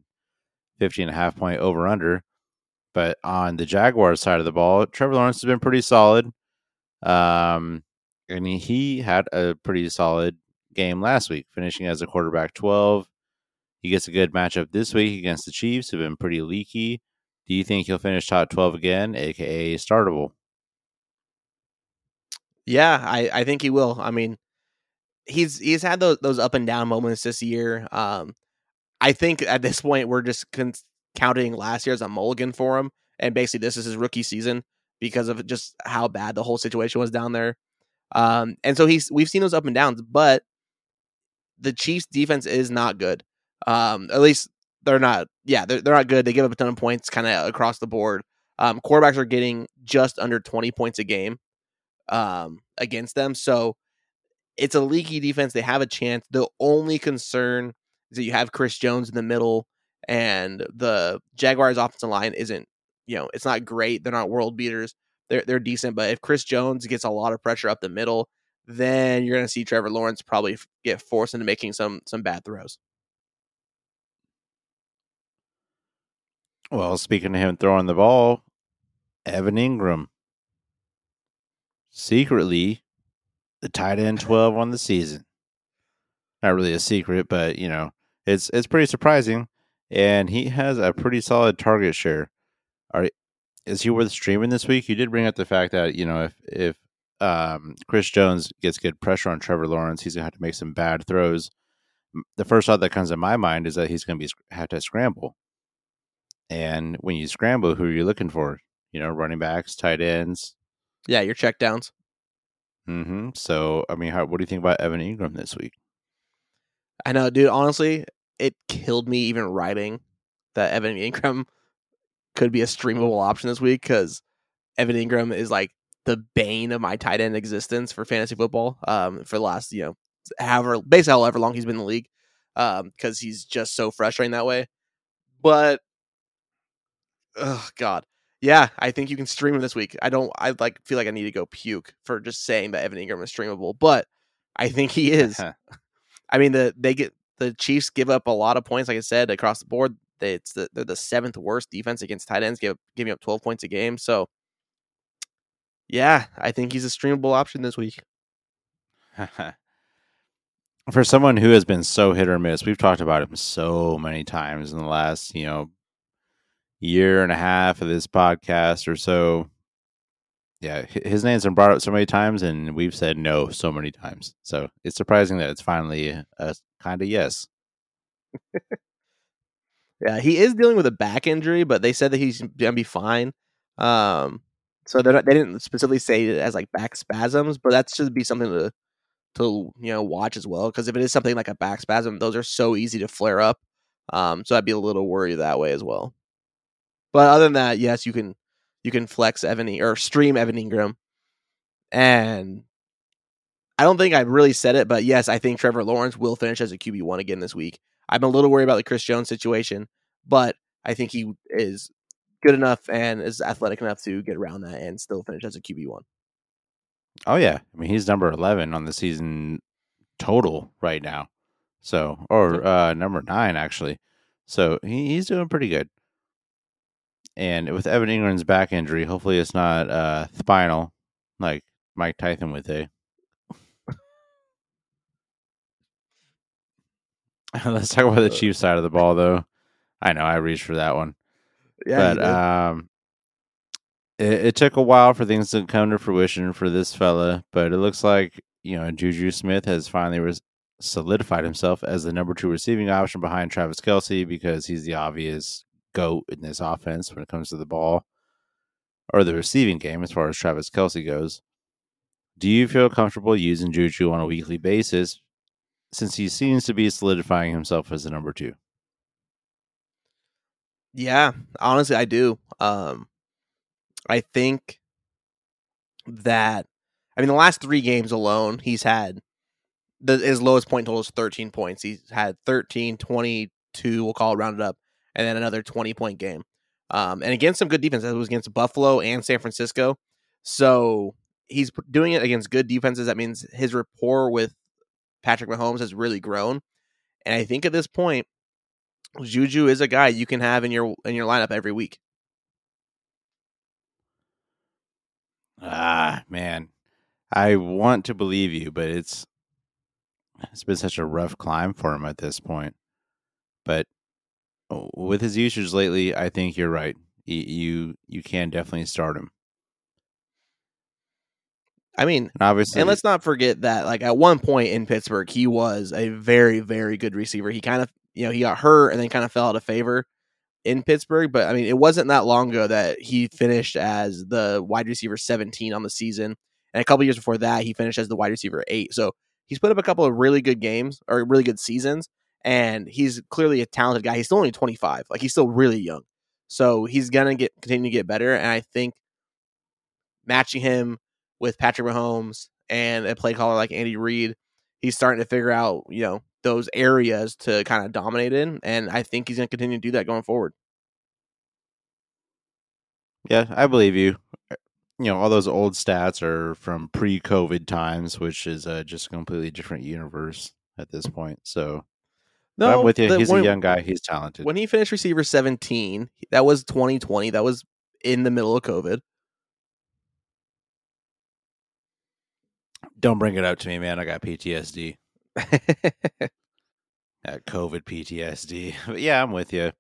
50 and a half point over under. But on the Jaguars side of the ball, Trevor Lawrence has been pretty solid. Um, I mean, he had a pretty solid game last week, finishing as a quarterback 12. He gets a good matchup this week against the Chiefs, who've been pretty leaky. Do you think he'll finish top 12 again, aka startable? Yeah, I, I think he will. I mean, he's he's had those those up and down moments this year. Um, I think at this point we're just con- counting last year as a mulligan for him, and basically this is his rookie season because of just how bad the whole situation was down there. Um, and so he's we've seen those up and downs, but the Chiefs defense is not good. Um, at least they're not. Yeah, they're, they're not good. They give up a ton of points kind of across the board. Um, quarterbacks are getting just under 20 points a game um, against them. So it's a leaky defense. They have a chance. The only concern is that you have Chris Jones in the middle, and the Jaguars' offensive line isn't, you know, it's not great. They're not world beaters. They're they're decent, but if Chris Jones gets a lot of pressure up the middle, then you're going to see Trevor Lawrence probably get forced into making some some bad throws. Well, speaking of him throwing the ball, Evan Engram secretly the tight end 12 on the season. Not really a secret, but you know, it's it's pretty surprising and he has a pretty solid target share. Are is he worth streaming this week? You did bring up the fact that, you know, if if um, Chris Jones gets good pressure on Trevor Lawrence, he's going to have to make some bad throws. The first thought that comes to my mind is that he's going to be have to scramble. And when you scramble, who are you looking for? You know, running backs, tight ends. Yeah, your check downs. Mm-hmm. So, I mean, how, what do you think about Evan Engram this week? I know, dude. Honestly, it killed me even writing that Evan Engram could be a streamable option this week because Evan Engram is like the bane of my tight end existence for fantasy football. Um, for the last you know however basically however long he's been in the league, um, because he's just so frustrating that way. But oh god, yeah, I think you can stream him this week. I don't. I like feel like I need to go puke for just saying that Evan Engram is streamable, but I think he is. I mean, the they get the Chiefs give up a lot of points, like I said, across the board. They, it's the, they're the seventh worst defense against tight ends, give, giving up 12 points a game. So, yeah, I think he's a streamable option this week. For someone who has been so hit or miss, we've talked about him so many times in the last, you know, year and a half of this podcast or so. Yeah, his name's been brought up so many times, and we've said no so many times. So it's surprising that it's finally a kind of yes. yeah, he is dealing with a back injury, but they said that he's gonna be fine. Um, so not, they didn't specifically say it as like back spasms, but that should be something to to you know watch as well. Because if it is something like a back spasm, those are so easy to flare up. Um, so I'd be a little worried that way as well. But other than that, yes, you can you can flex Evan or stream Evan Engram, and I don't think I've really said it, but yes, I think Trevor Lawrence will finish as a QB one again this week. I'm a little worried about the Chris Jones situation, but I think he is good enough and is athletic enough to get around that and still finish as a QB one. Oh yeah, I mean he's number eleven on the season total right now, so or uh, number nine actually. So he, he's doing pretty good. And with Evan Engram's back injury, hopefully it's not uh, spinal like Mike Tyson would say. Let's talk about the uh, Chiefs side of the ball, though. I know I reached for that one. Yeah, but um, it, it, took a while for things to come to fruition for this fella, but it looks like you know Juju Smith has finally res- solidified himself as the number two receiving option behind Travis Kelce because he's the obvious goat in this offense when it comes to the ball or the receiving game as far as Travis Kelce goes. Do you feel comfortable using Juju on a weekly basis since he seems to be solidifying himself as the number two. Yeah, honestly, I do. Um, I think that I mean the last three games alone, he's had the his lowest point total is 13 points. He's had 13, 22, we'll call it rounded up, and then another 20 point game. Um, and against some good defense. it was against Buffalo and San Francisco. So he's doing it against good defenses. That means his rapport with Patrick Mahomes has really grown. And I think at this point, Juju is a guy you can have in your in your lineup every week. Ah, man. I want to believe you, but it's it's been such a rough climb for him at this point. But with his usage lately, I think you're right. You you can definitely start him. I mean, and obviously, and let's not forget that, like at one point in Pittsburgh, he was a very, very good receiver. He kind of, you know, he got hurt and then kind of fell out of favor in Pittsburgh. But I mean, it wasn't that long ago that he finished as the wide receiver 17 on the season, and a couple years before that, he finished as the wide receiver eight. So he's put up a couple of really good games or really good seasons, and he's clearly a talented guy. He's still only 25, like he's still really young, so he's gonna get continue to get better. And I think matching him with Patrick Mahomes and a play caller like Andy Reid, he's starting to figure out, you know, those areas to kind of dominate in. And I think he's to continue to do that going forward. Yeah, I believe you. Uh, you know, all those old stats are from pre COVID times, which is uh, just a completely different universe at this point. So, But I'm with you. the- He's when, a young guy. He's talented. when he finished receiver 17, that was 2020. That was in the middle of COVID. Don't bring it up to me, man. I got PTSD. That COVID PTSD. But yeah, I'm with you.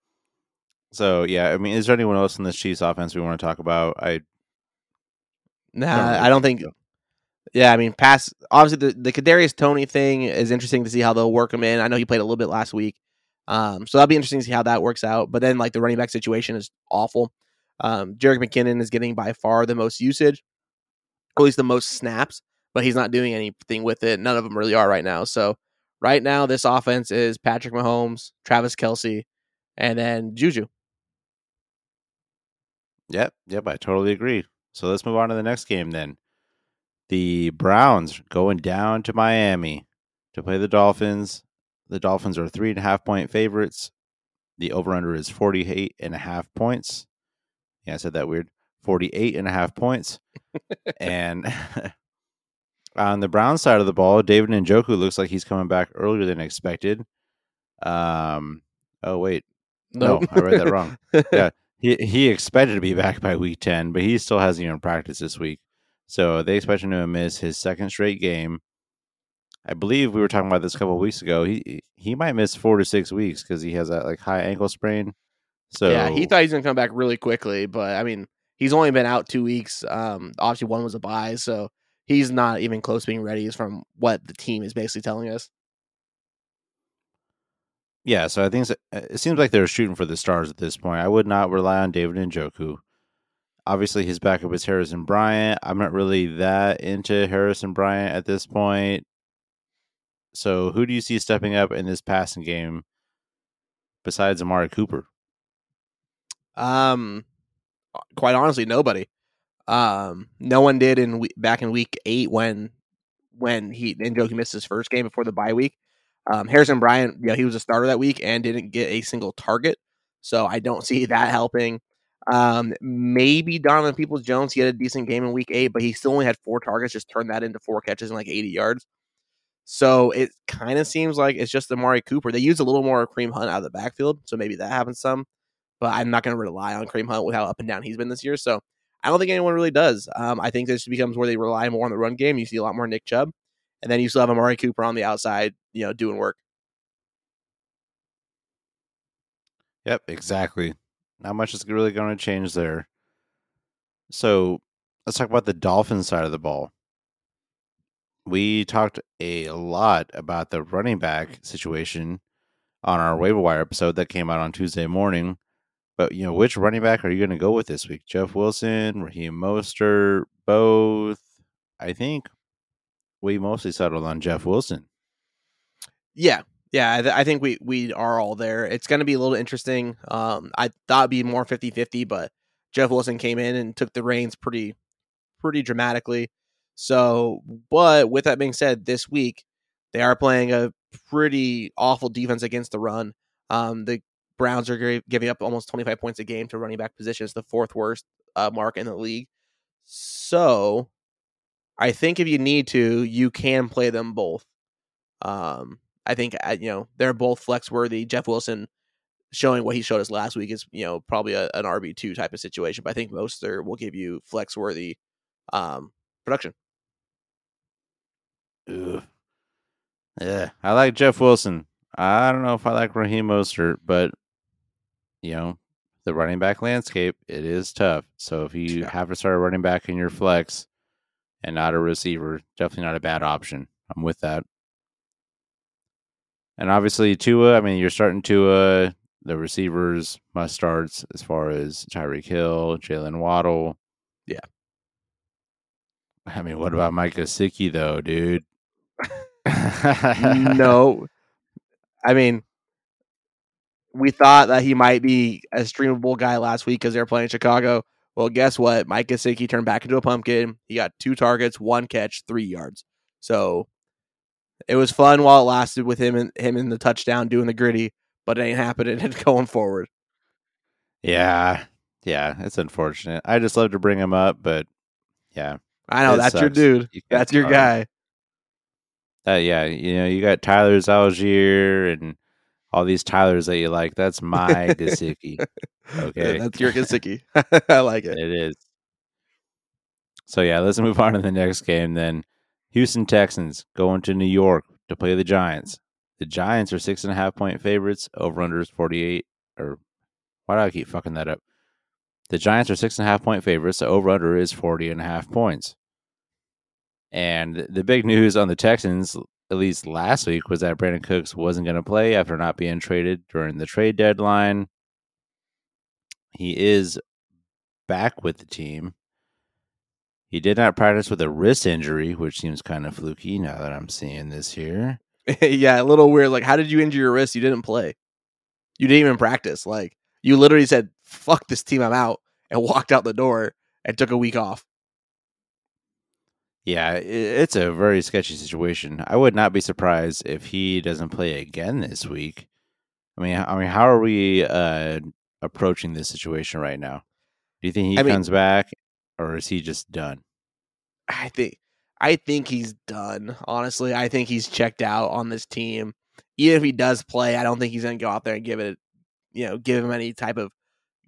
So yeah, I mean, is there anyone else in this Chiefs offense we want to talk about? I Nah, really I don't think. Yeah, I mean, pass. Obviously, the the Kadarius Toney thing is interesting to see how they'll work him in. I know he played a little bit last week, um, so that'll be interesting to see how that works out. But then, like the running back situation is awful. Um, Jerick McKinnon is getting by far the most usage, at least the most snaps, but he's not doing anything with it. None of them really are right now. So right now, this offense is Patrick Mahomes, Travis Kelce, and then Juju. Yep, yep, I totally agree. So let's move on to the next game then. The Browns going down to Miami to play the Dolphins. The Dolphins are three and a half point favorites. The over under is 48 and a half points. Yeah, I said that weird. 48 and a half points. and on the Brown side of the ball, David Njoku looks like he's coming back earlier than expected. Um, oh, wait. No, I read that wrong. Yeah, he he expected to be back by week ten, but he still hasn't even practiced this week. So they expect him to miss his second straight game. I believe we were talking about this a couple of weeks ago. He he might miss four to six weeks because he has that like high ankle sprain. So yeah, he thought he's gonna come back really quickly, but I mean, he's only been out two weeks. Um, obviously one was a bye, so he's not even close to being ready. Is from what the team is basically telling us. yeah, so I think it seems like they're shooting for the stars at this point. I would not rely on David Njoku. Obviously, his backup is Harrison Bryant. I'm not really that into Harrison Bryant at this point. So, who do you see stepping up in this passing game besides Amari Cooper? Um, quite honestly, nobody. Um, no one did in back in week eight when when he Njoku missed his first game before the bye week. Um, Harrison Bryant, yeah, he was a starter that week and didn't get a single target, so I don't see that helping. Um, maybe Donovan Peoples Jones, he had a decent game in week eight, but he still only had four targets, just turned that into four catches and like 80 yards. So it kind of seems like it's just Amari Cooper. They use a little more Kareem Hunt out of the backfield, so maybe that happens some. But I'm not going to rely on Kareem Hunt with how up and down he's been this year. So I don't think anyone really does. Um, I think this becomes where they rely more on the run game. You see a lot more Nick Chubb, and then you still have Amari Cooper on the outside, you know, doing work. Yep, exactly. Not much is really going to change there. So let's talk about the Dolphins side of the ball. We talked a lot about the running back mm. situation on our waiver wire episode that came out on Tuesday morning. But you know, which running back are you going to go with this week? Jeff Wilson, Raheem Mostert, both? I think we mostly settled on Jeff Wilson. Yeah, yeah, I, th- I think we we are all there. It's going to be a little interesting. Um, I thought it'd be more 50-50, but Jeff Wilson came in and took the reins pretty pretty dramatically. So, but with that being said, this week they are playing a pretty awful defense against the run. Um, the Browns are gi- giving up almost 25 points a game to running back positions, the fourth worst uh, mark in the league. So, I think if you need to, you can play them both. Um, I think uh, you know they're both flex worthy. Jeff Wilson showing what he showed us last week is you know probably a, an RB two type of situation, but I think most there will give you flex worthy um, production. Ugh. Yeah, I like Jeff Wilson. I don't know if I like Raheem Mostert, but you know, the running back landscape it is tough. So if you Yeah. have to start a running back in your flex and not a receiver, definitely not a bad option. I'm with that. And obviously Tua, I mean, you're starting Tua. The receivers must starts as far as Tyreek Hill, Jaylen Waddle. Yeah. I mean, what about Mike Gesicki though, dude? no, I mean, we thought that he might be a streamable guy last week because they're playing Chicago. Well, guess what? Mike Gesicki turned back into a pumpkin. He got two targets, one catch, three yards. So it was fun while it lasted with him and him in the touchdown doing the gritty, but it ain't happening and going forward. Yeah, yeah, it's unfortunate. I just love to bring him up, but yeah, I know that's your dude. You That's your guy. uh, yeah, you know, you got Tyler Allgeier and all these Tylers that you like. That's my Gesicki. Okay. That's your Gesicki. I like it. It is. So yeah, let's move on to the next game then. Houston Texans going to New York to play the Giants. The Giants are six and a half point favorites. Over under is forty eight. Or why do I keep fucking that up? The Giants are six and a half point favorites. The over under is 40 and a half points. And the big news on the Texans, at least last week, was that Brandin Cooks wasn't going to play after not being traded during the trade deadline. He is back with the team. He did not practice with a wrist injury, which seems kind of fluky now that I'm seeing this here. yeah, a little weird. Like, how did you injure your wrist? You didn't play. You didn't even practice. Like, you literally said, fuck this team, I'm out, and walked out the door and took a week off. Yeah, it's a very sketchy situation. I would not be surprised if he doesn't play again this week. I mean, I mean, how are we uh, approaching this situation right now? Do you think he I mean- comes back, or is he just done? I think I think he's done. Honestly, I think he's checked out on this team. Even if he does play, I don't think he's going to go out there and give it, you know, give him any type of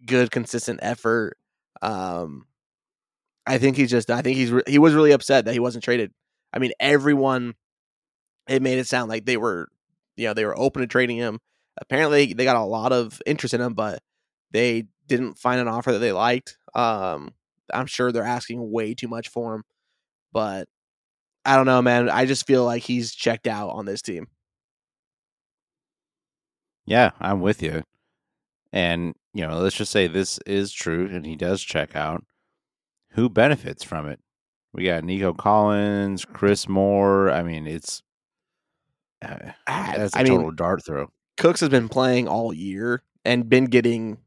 good, consistent effort. Um, I think he's just. I think he's. Re- he was really upset that he wasn't traded. I mean, everyone. It made it sound like they were, you know, they were open to trading him. Apparently, they got a lot of interest in him, but they didn't find an offer that they liked. Um, I'm sure they're asking way too much for him, but I don't know, man. I just feel like he's checked out on this team. Yeah, I'm with you. And, you know, let's just say this is true and he does check out. Who benefits from it? We got Nico Collins, Chris Moore. I mean, it's uh, that's a I mean, total dart throw. Cooks has been playing all year and been getting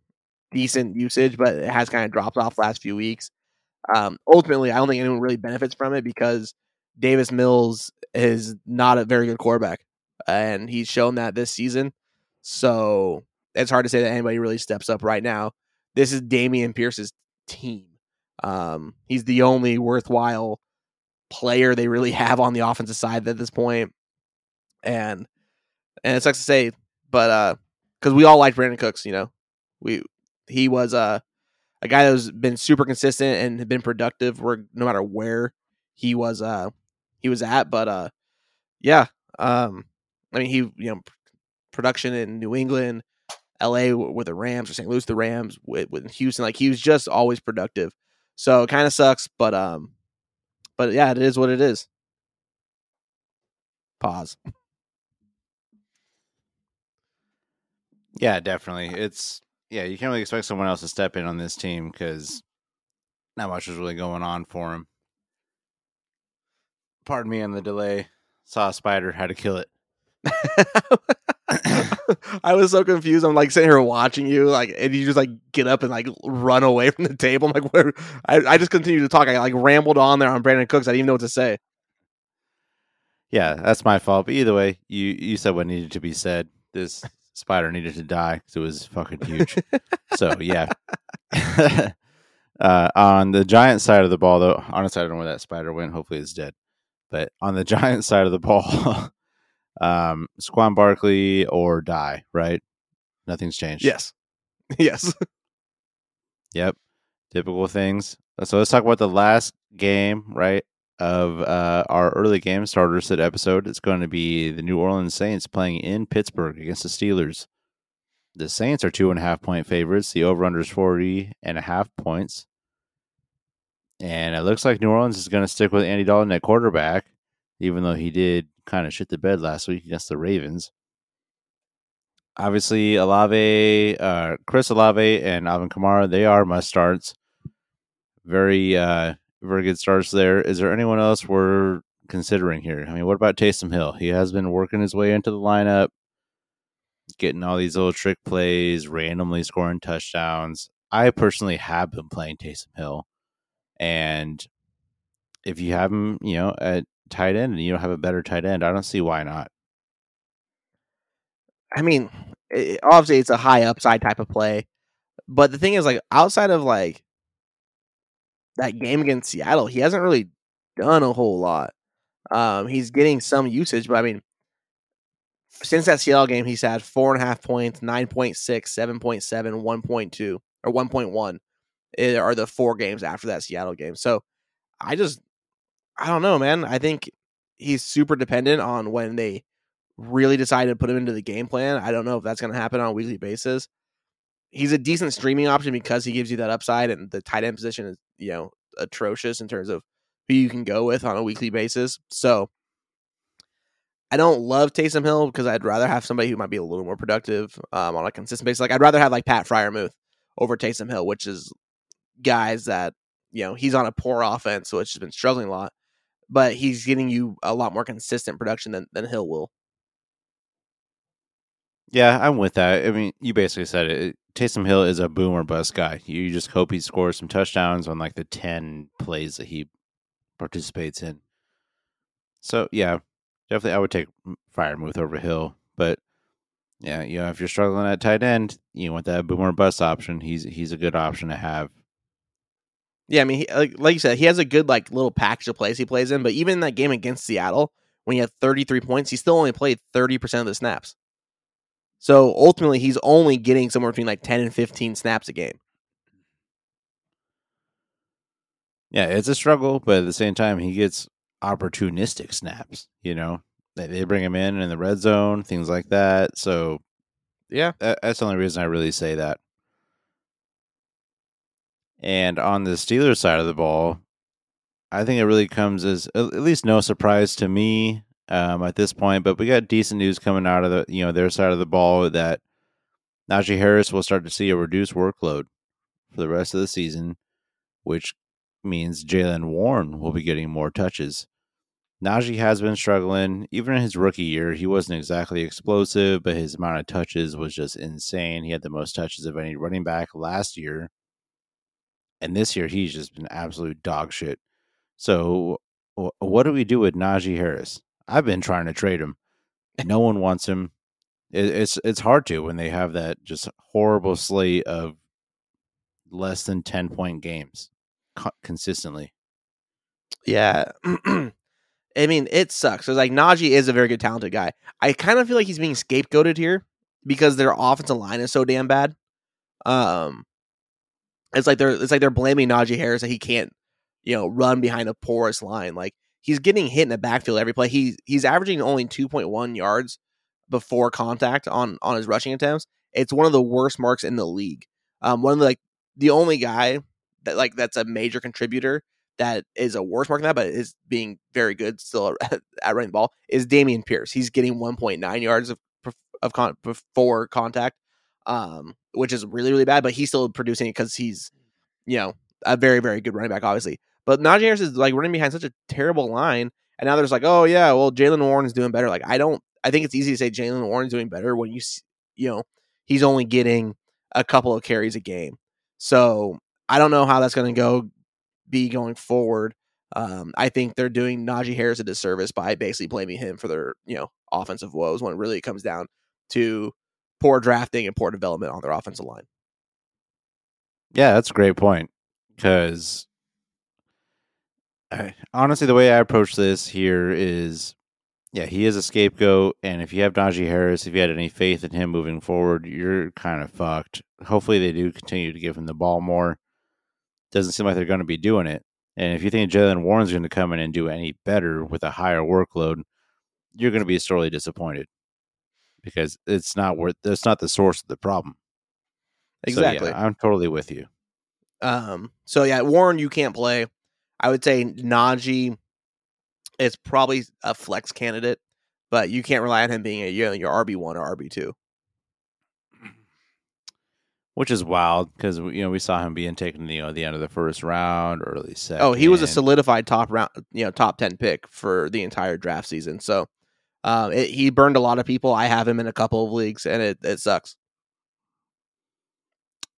decent usage, but it has kind of dropped off last few weeks. Um, ultimately, I don't think anyone really benefits from it because Davis Mills is not a very good quarterback, and he's shown that this season. So it's hard to say that anybody really steps up right now. This is Dameon Pierce's team. Um, he's the only worthwhile player they really have on the offensive side at this point, and and it sucks to say, but uh, because we all liked Brandin Cooks, you know, we he was uh, a guy that's been super consistent and had been productive, where no matter where he was uh he was at, but uh, yeah, um, I mean he you know production in New England, L.A. with the Rams or St. Louis the Rams with, with Houston, like he was just always productive. So it kind of sucks, but um, but yeah, it is what it is. Pause. Yeah, definitely. It's yeah, you can't really expect someone else to step in on this team because not much is really going on for him. Pardon me on the delay. Saw a spider, had to kill it. I was so confused. I'm like sitting here watching you, like, and you just like get up and like run away from the table. I'm like, where? I, I just continued to talk. I like rambled on there on Brandin Cooks. I didn't even know what to say. Yeah, that's my fault. But either way, you you said what needed to be said. This spider needed to die because it was fucking huge. so yeah. uh, on the giant side of the ball, though, honestly, I don't know where that spider went. Hopefully, it's dead. But on the giant side of the ball, um, Saquon Barkley or die. Right? Nothing's changed. Yes, yes. Yep. Typical things. So let's talk about the last game, right, of uh, our early game starter sit episode. It's going to be the New Orleans Saints playing in Pittsburgh against the Steelers. The Saints are two and a half point favorites. The over under is 40 and a half points. And it looks like New Orleans is going to stick with Andy Dalton at quarterback, even though he did kind of shit the bed last week against the Ravens. Obviously, Olave, uh, Chris Olave, and Alvin Kamara, they are must starts. Very, uh, very good starts there. Is there anyone else we're considering here? I mean, what about Taysom Hill? He has been working his way into the lineup, getting all these little trick plays, randomly scoring touchdowns. I personally have been playing Taysom Hill, and if you have him, you know, at tight end, and you don't have a better tight end, I don't see why not. I mean, it, obviously it's a high upside type of play, but the thing is, like outside of like that game against Seattle, he hasn't really done a whole lot. Um, he's getting some usage, but I mean, since that Seattle game, he's had four and a half points, 9.6, 7.7, 1.2, or 1.1 eh, are the four games after that Seattle game. So I just, I don't know, man. I think he's super dependent on when they really decide to put him into the game plan. I don't know if that's going to happen on a weekly basis. He's a decent streaming option because he gives you that upside, and the tight end position is, you know, atrocious in terms of who you can go with on a weekly basis. So I don't love Taysom Hill because I'd rather have somebody who might be a little more productive um, on a consistent basis. Like I'd rather have like Pat Freiermuth over Taysom Hill, which is guys that you know he's on a poor offense, it's just been struggling a lot. But he's getting you a lot more consistent production than, than Hill will. Yeah, I'm with that. I mean, you basically said it. Taysom Hill is a boomer bust guy. You just hope he scores some touchdowns on like the 10 plays that he participates in. So, yeah, definitely I would take Freiermuth over Hill. But, yeah, you know, if you're struggling at tight end, you want that boomer bust option. He's he's a good option to have. Yeah, I mean, he, like, like you said, he has a good like little package of plays he plays in. But even in that game against Seattle, when he had 33 points, he still only played 30% of the snaps. So ultimately, he's only getting somewhere between like 10 and 15 snaps a game. Yeah, it's a struggle, but at the same time, he gets opportunistic snaps. You know, they, bring him in in the red zone, things like that. So, yeah, that, that's the only reason I really say that. And on the Steelers side of the ball, I think it really comes as at least no surprise to me um, at this point. But we got decent news coming out of the you know their side of the ball that Najee Harris will start to see a reduced workload for the rest of the season, which means Jaylen Warren will be getting more touches. Najee has been struggling. Even in his rookie year, he wasn't exactly explosive, but his amount of touches was just insane. He had the most touches of any running back last year. And this year, he's just been absolute dog shit. So, what do we do with Najee Harris? I've been trying to trade him. No one wants him. It, it's it's hard to when they have that just horrible slate of less than ten point games co- consistently. Yeah. I mean, it sucks. It's like Najee is a very good, talented guy. I kind of feel like he's being scapegoated here because their offensive line is so damn bad. Um, it's like they're it's like they're blaming Najee Harris that he can't, you know, run behind a porous line. Like he's getting hit in the backfield every play. He he's averaging only 2.1 yards before contact on on his rushing attempts. It's one of the worst marks in the league. Um, one of the like the only guy that like that's a major contributor that is a worse mark than that, but is being very good still at, at running the ball is Dameon Pierce. He's getting 1.9 yards of of con- before contact, um, which is really really bad. But he's still producing it because he's you know a very very good running back, obviously. But Najee Harris is like running behind such a terrible line, and now there's like, oh yeah, well Jaylen Warren is doing better. Like I don't, I think it's easy to say Jaylen Warren's doing better when you, you know, he's only getting a couple of carries a game. So I don't know how that's going to go, be going forward. Um, I think they're doing Najee Harris a disservice by basically blaming him for their, you know, offensive woes when it really comes down to poor drafting and poor development on their offensive line. Yeah, that's a great point because honestly, the way I approach this here is, yeah, he is a scapegoat, and if you have Najee Harris, if you had any faith in him moving forward, you're kind of fucked. Hopefully, they do continue to give him the ball more. Doesn't seem like they're going to be doing it. And if you think Jaylen Warren's going to come in and do any better with a higher workload, you're going to be sorely disappointed because it's not worth. That's not the source of the problem. Exactly. So, yeah, I'm totally with you. Um. So yeah, Warren, you can't play. I would say Najee is probably a flex candidate, but you can't rely on him being a you know, your RB one or RB two. Which is wild because you know we saw him being taken you know the end of the first round, early second. Oh, he was a solidified top round, you know, top ten pick for the entire draft season. So, um, it, he burned a lot of people. I have him in a couple of leagues, and it it sucks.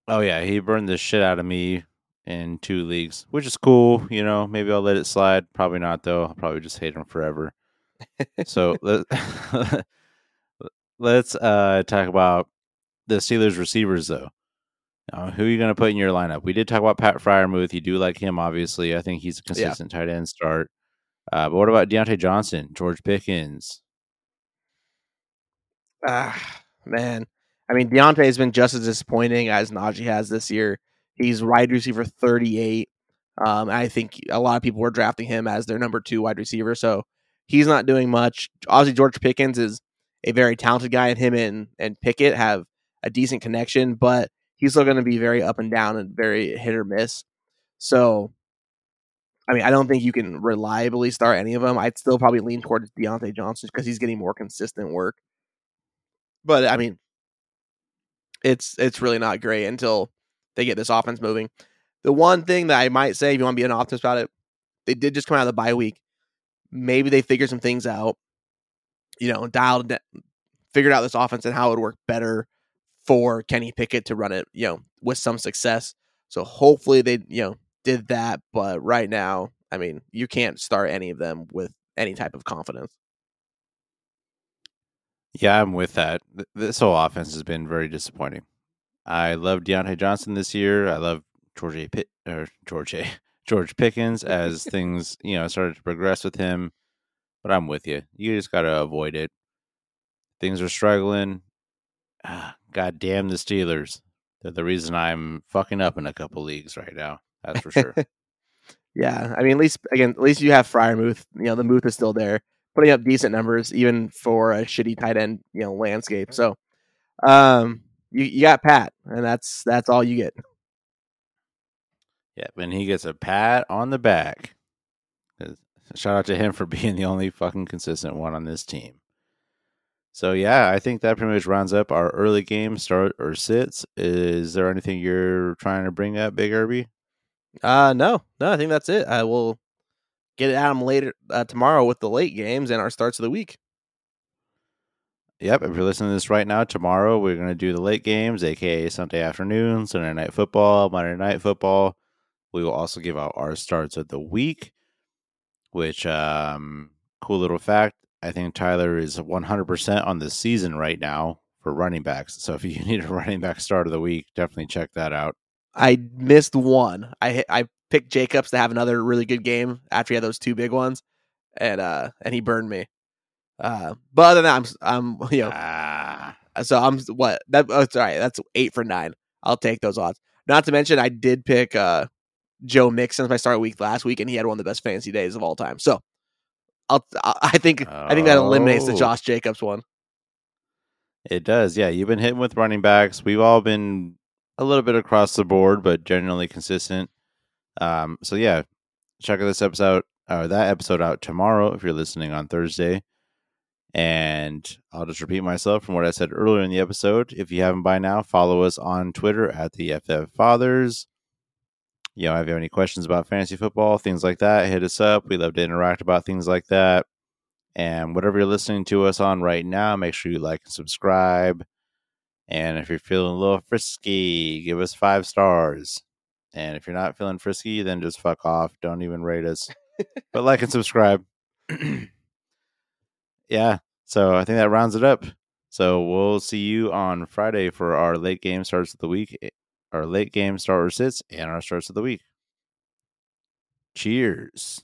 Oh yeah, he burned the shit out of me in two leagues, which is cool. You know, maybe I'll let it slide. Probably not though. I'll probably just hate him forever. so let, let's uh, talk about the Steelers receivers though. Uh, who are you going to put in your lineup? We did talk about Pat Freiermuth. You do like him, obviously. I think he's a consistent yeah. tight end start. Uh, but what about Diontae Johnson, George Pickens? Ah, man. I mean, Diontae has been just as disappointing as Najee has this year. He's wide receiver 38. Um, I think a lot of people were drafting him as their number two wide receiver. So he's not doing much. Obviously, George Pickens is a very talented guy, and him and, and Pickett have a decent connection, but he's still going to be very up and down and very hit or miss. So, I mean, I don't think you can reliably start any of them. I'd still probably lean towards Diontae Johnson because he's getting more consistent work. But I mean, it's it's really not great until they get this offense moving. The one thing that I might say, if you want to be an optimist about it, they did just come out of the bye week. Maybe they figured some things out. You know, dialed, figured out this offense and how it would work better for Kenny Pickett to run it. You know, with some success. So hopefully they, you know, did that. But right now, I mean, you can't start any of them with any type of confidence. Yeah, I'm with that. This whole offense has been very disappointing. I love Diontae Johnson this year. I love George A. Pitt, or George A. George Pickens as things you know started to progress with him. But I'm with you. You just got to avoid it. Things are struggling. Ah, God damn the Steelers. They're the reason I'm fucking up in a couple leagues right now. That's for sure. yeah, I mean, at least again, at least you have Freiermuth. You know, the Muth is still there, putting up decent numbers even for a shitty tight end, you know, landscape. So, um, you, you got Pat, and that's that's all you get. Yeah, and he gets a pat on the back. Shout out to him for being the only fucking consistent one on this team. So yeah, I think that pretty much rounds up our early game start or sits. Is there anything you're trying to bring up, Big Irby? Uh no, no, I think that's it. I will get it at them later uh, tomorrow with the late games and our starts of the week. Yep, if you're listening to this right now, tomorrow we're going to do the late games, aka Sunday afternoon, Sunday night football, Monday night football. We will also give out our starts of the week, which, um, cool little fact, I think Tyler is 100% on the season right now for running backs. So if you need a running back start of the week, definitely check that out. I missed one. I I picked Jacobs to have another really good game after he had those two big ones, and uh and he burned me. Uh, but other than that, I'm I'm you know, ah. so I'm what that oh, sorry that's eight for nine. I'll take those odds. Not to mention, I did pick uh Joe Mixon as my start week last week, and he had one of the best fantasy days of all time. So I'll I think oh. I think that eliminates the oh. Josh Jacobs one. It does, yeah. You've been hitting with running backs. We've all been a little bit across the board, but generally consistent. Um, so yeah, check this episode or that episode out tomorrow if you're listening on Thursday. And I'll just repeat myself from what I said earlier in the episode. If you haven't by now, follow us on Twitter at the FF Fathers. You know, if you have any questions about fantasy football, things like that, hit us up. We love to interact about things like that. And whatever you're listening to us on right now, make sure you like and subscribe. And if you're feeling a little frisky, give us five stars. And if you're not feeling frisky, then just fuck off. Don't even rate us. but like and subscribe. yeah. So I think that rounds it up. So we'll see you on Friday for our late game starts of the week, eh, our late game starter sits, and our starts of the week. Cheers.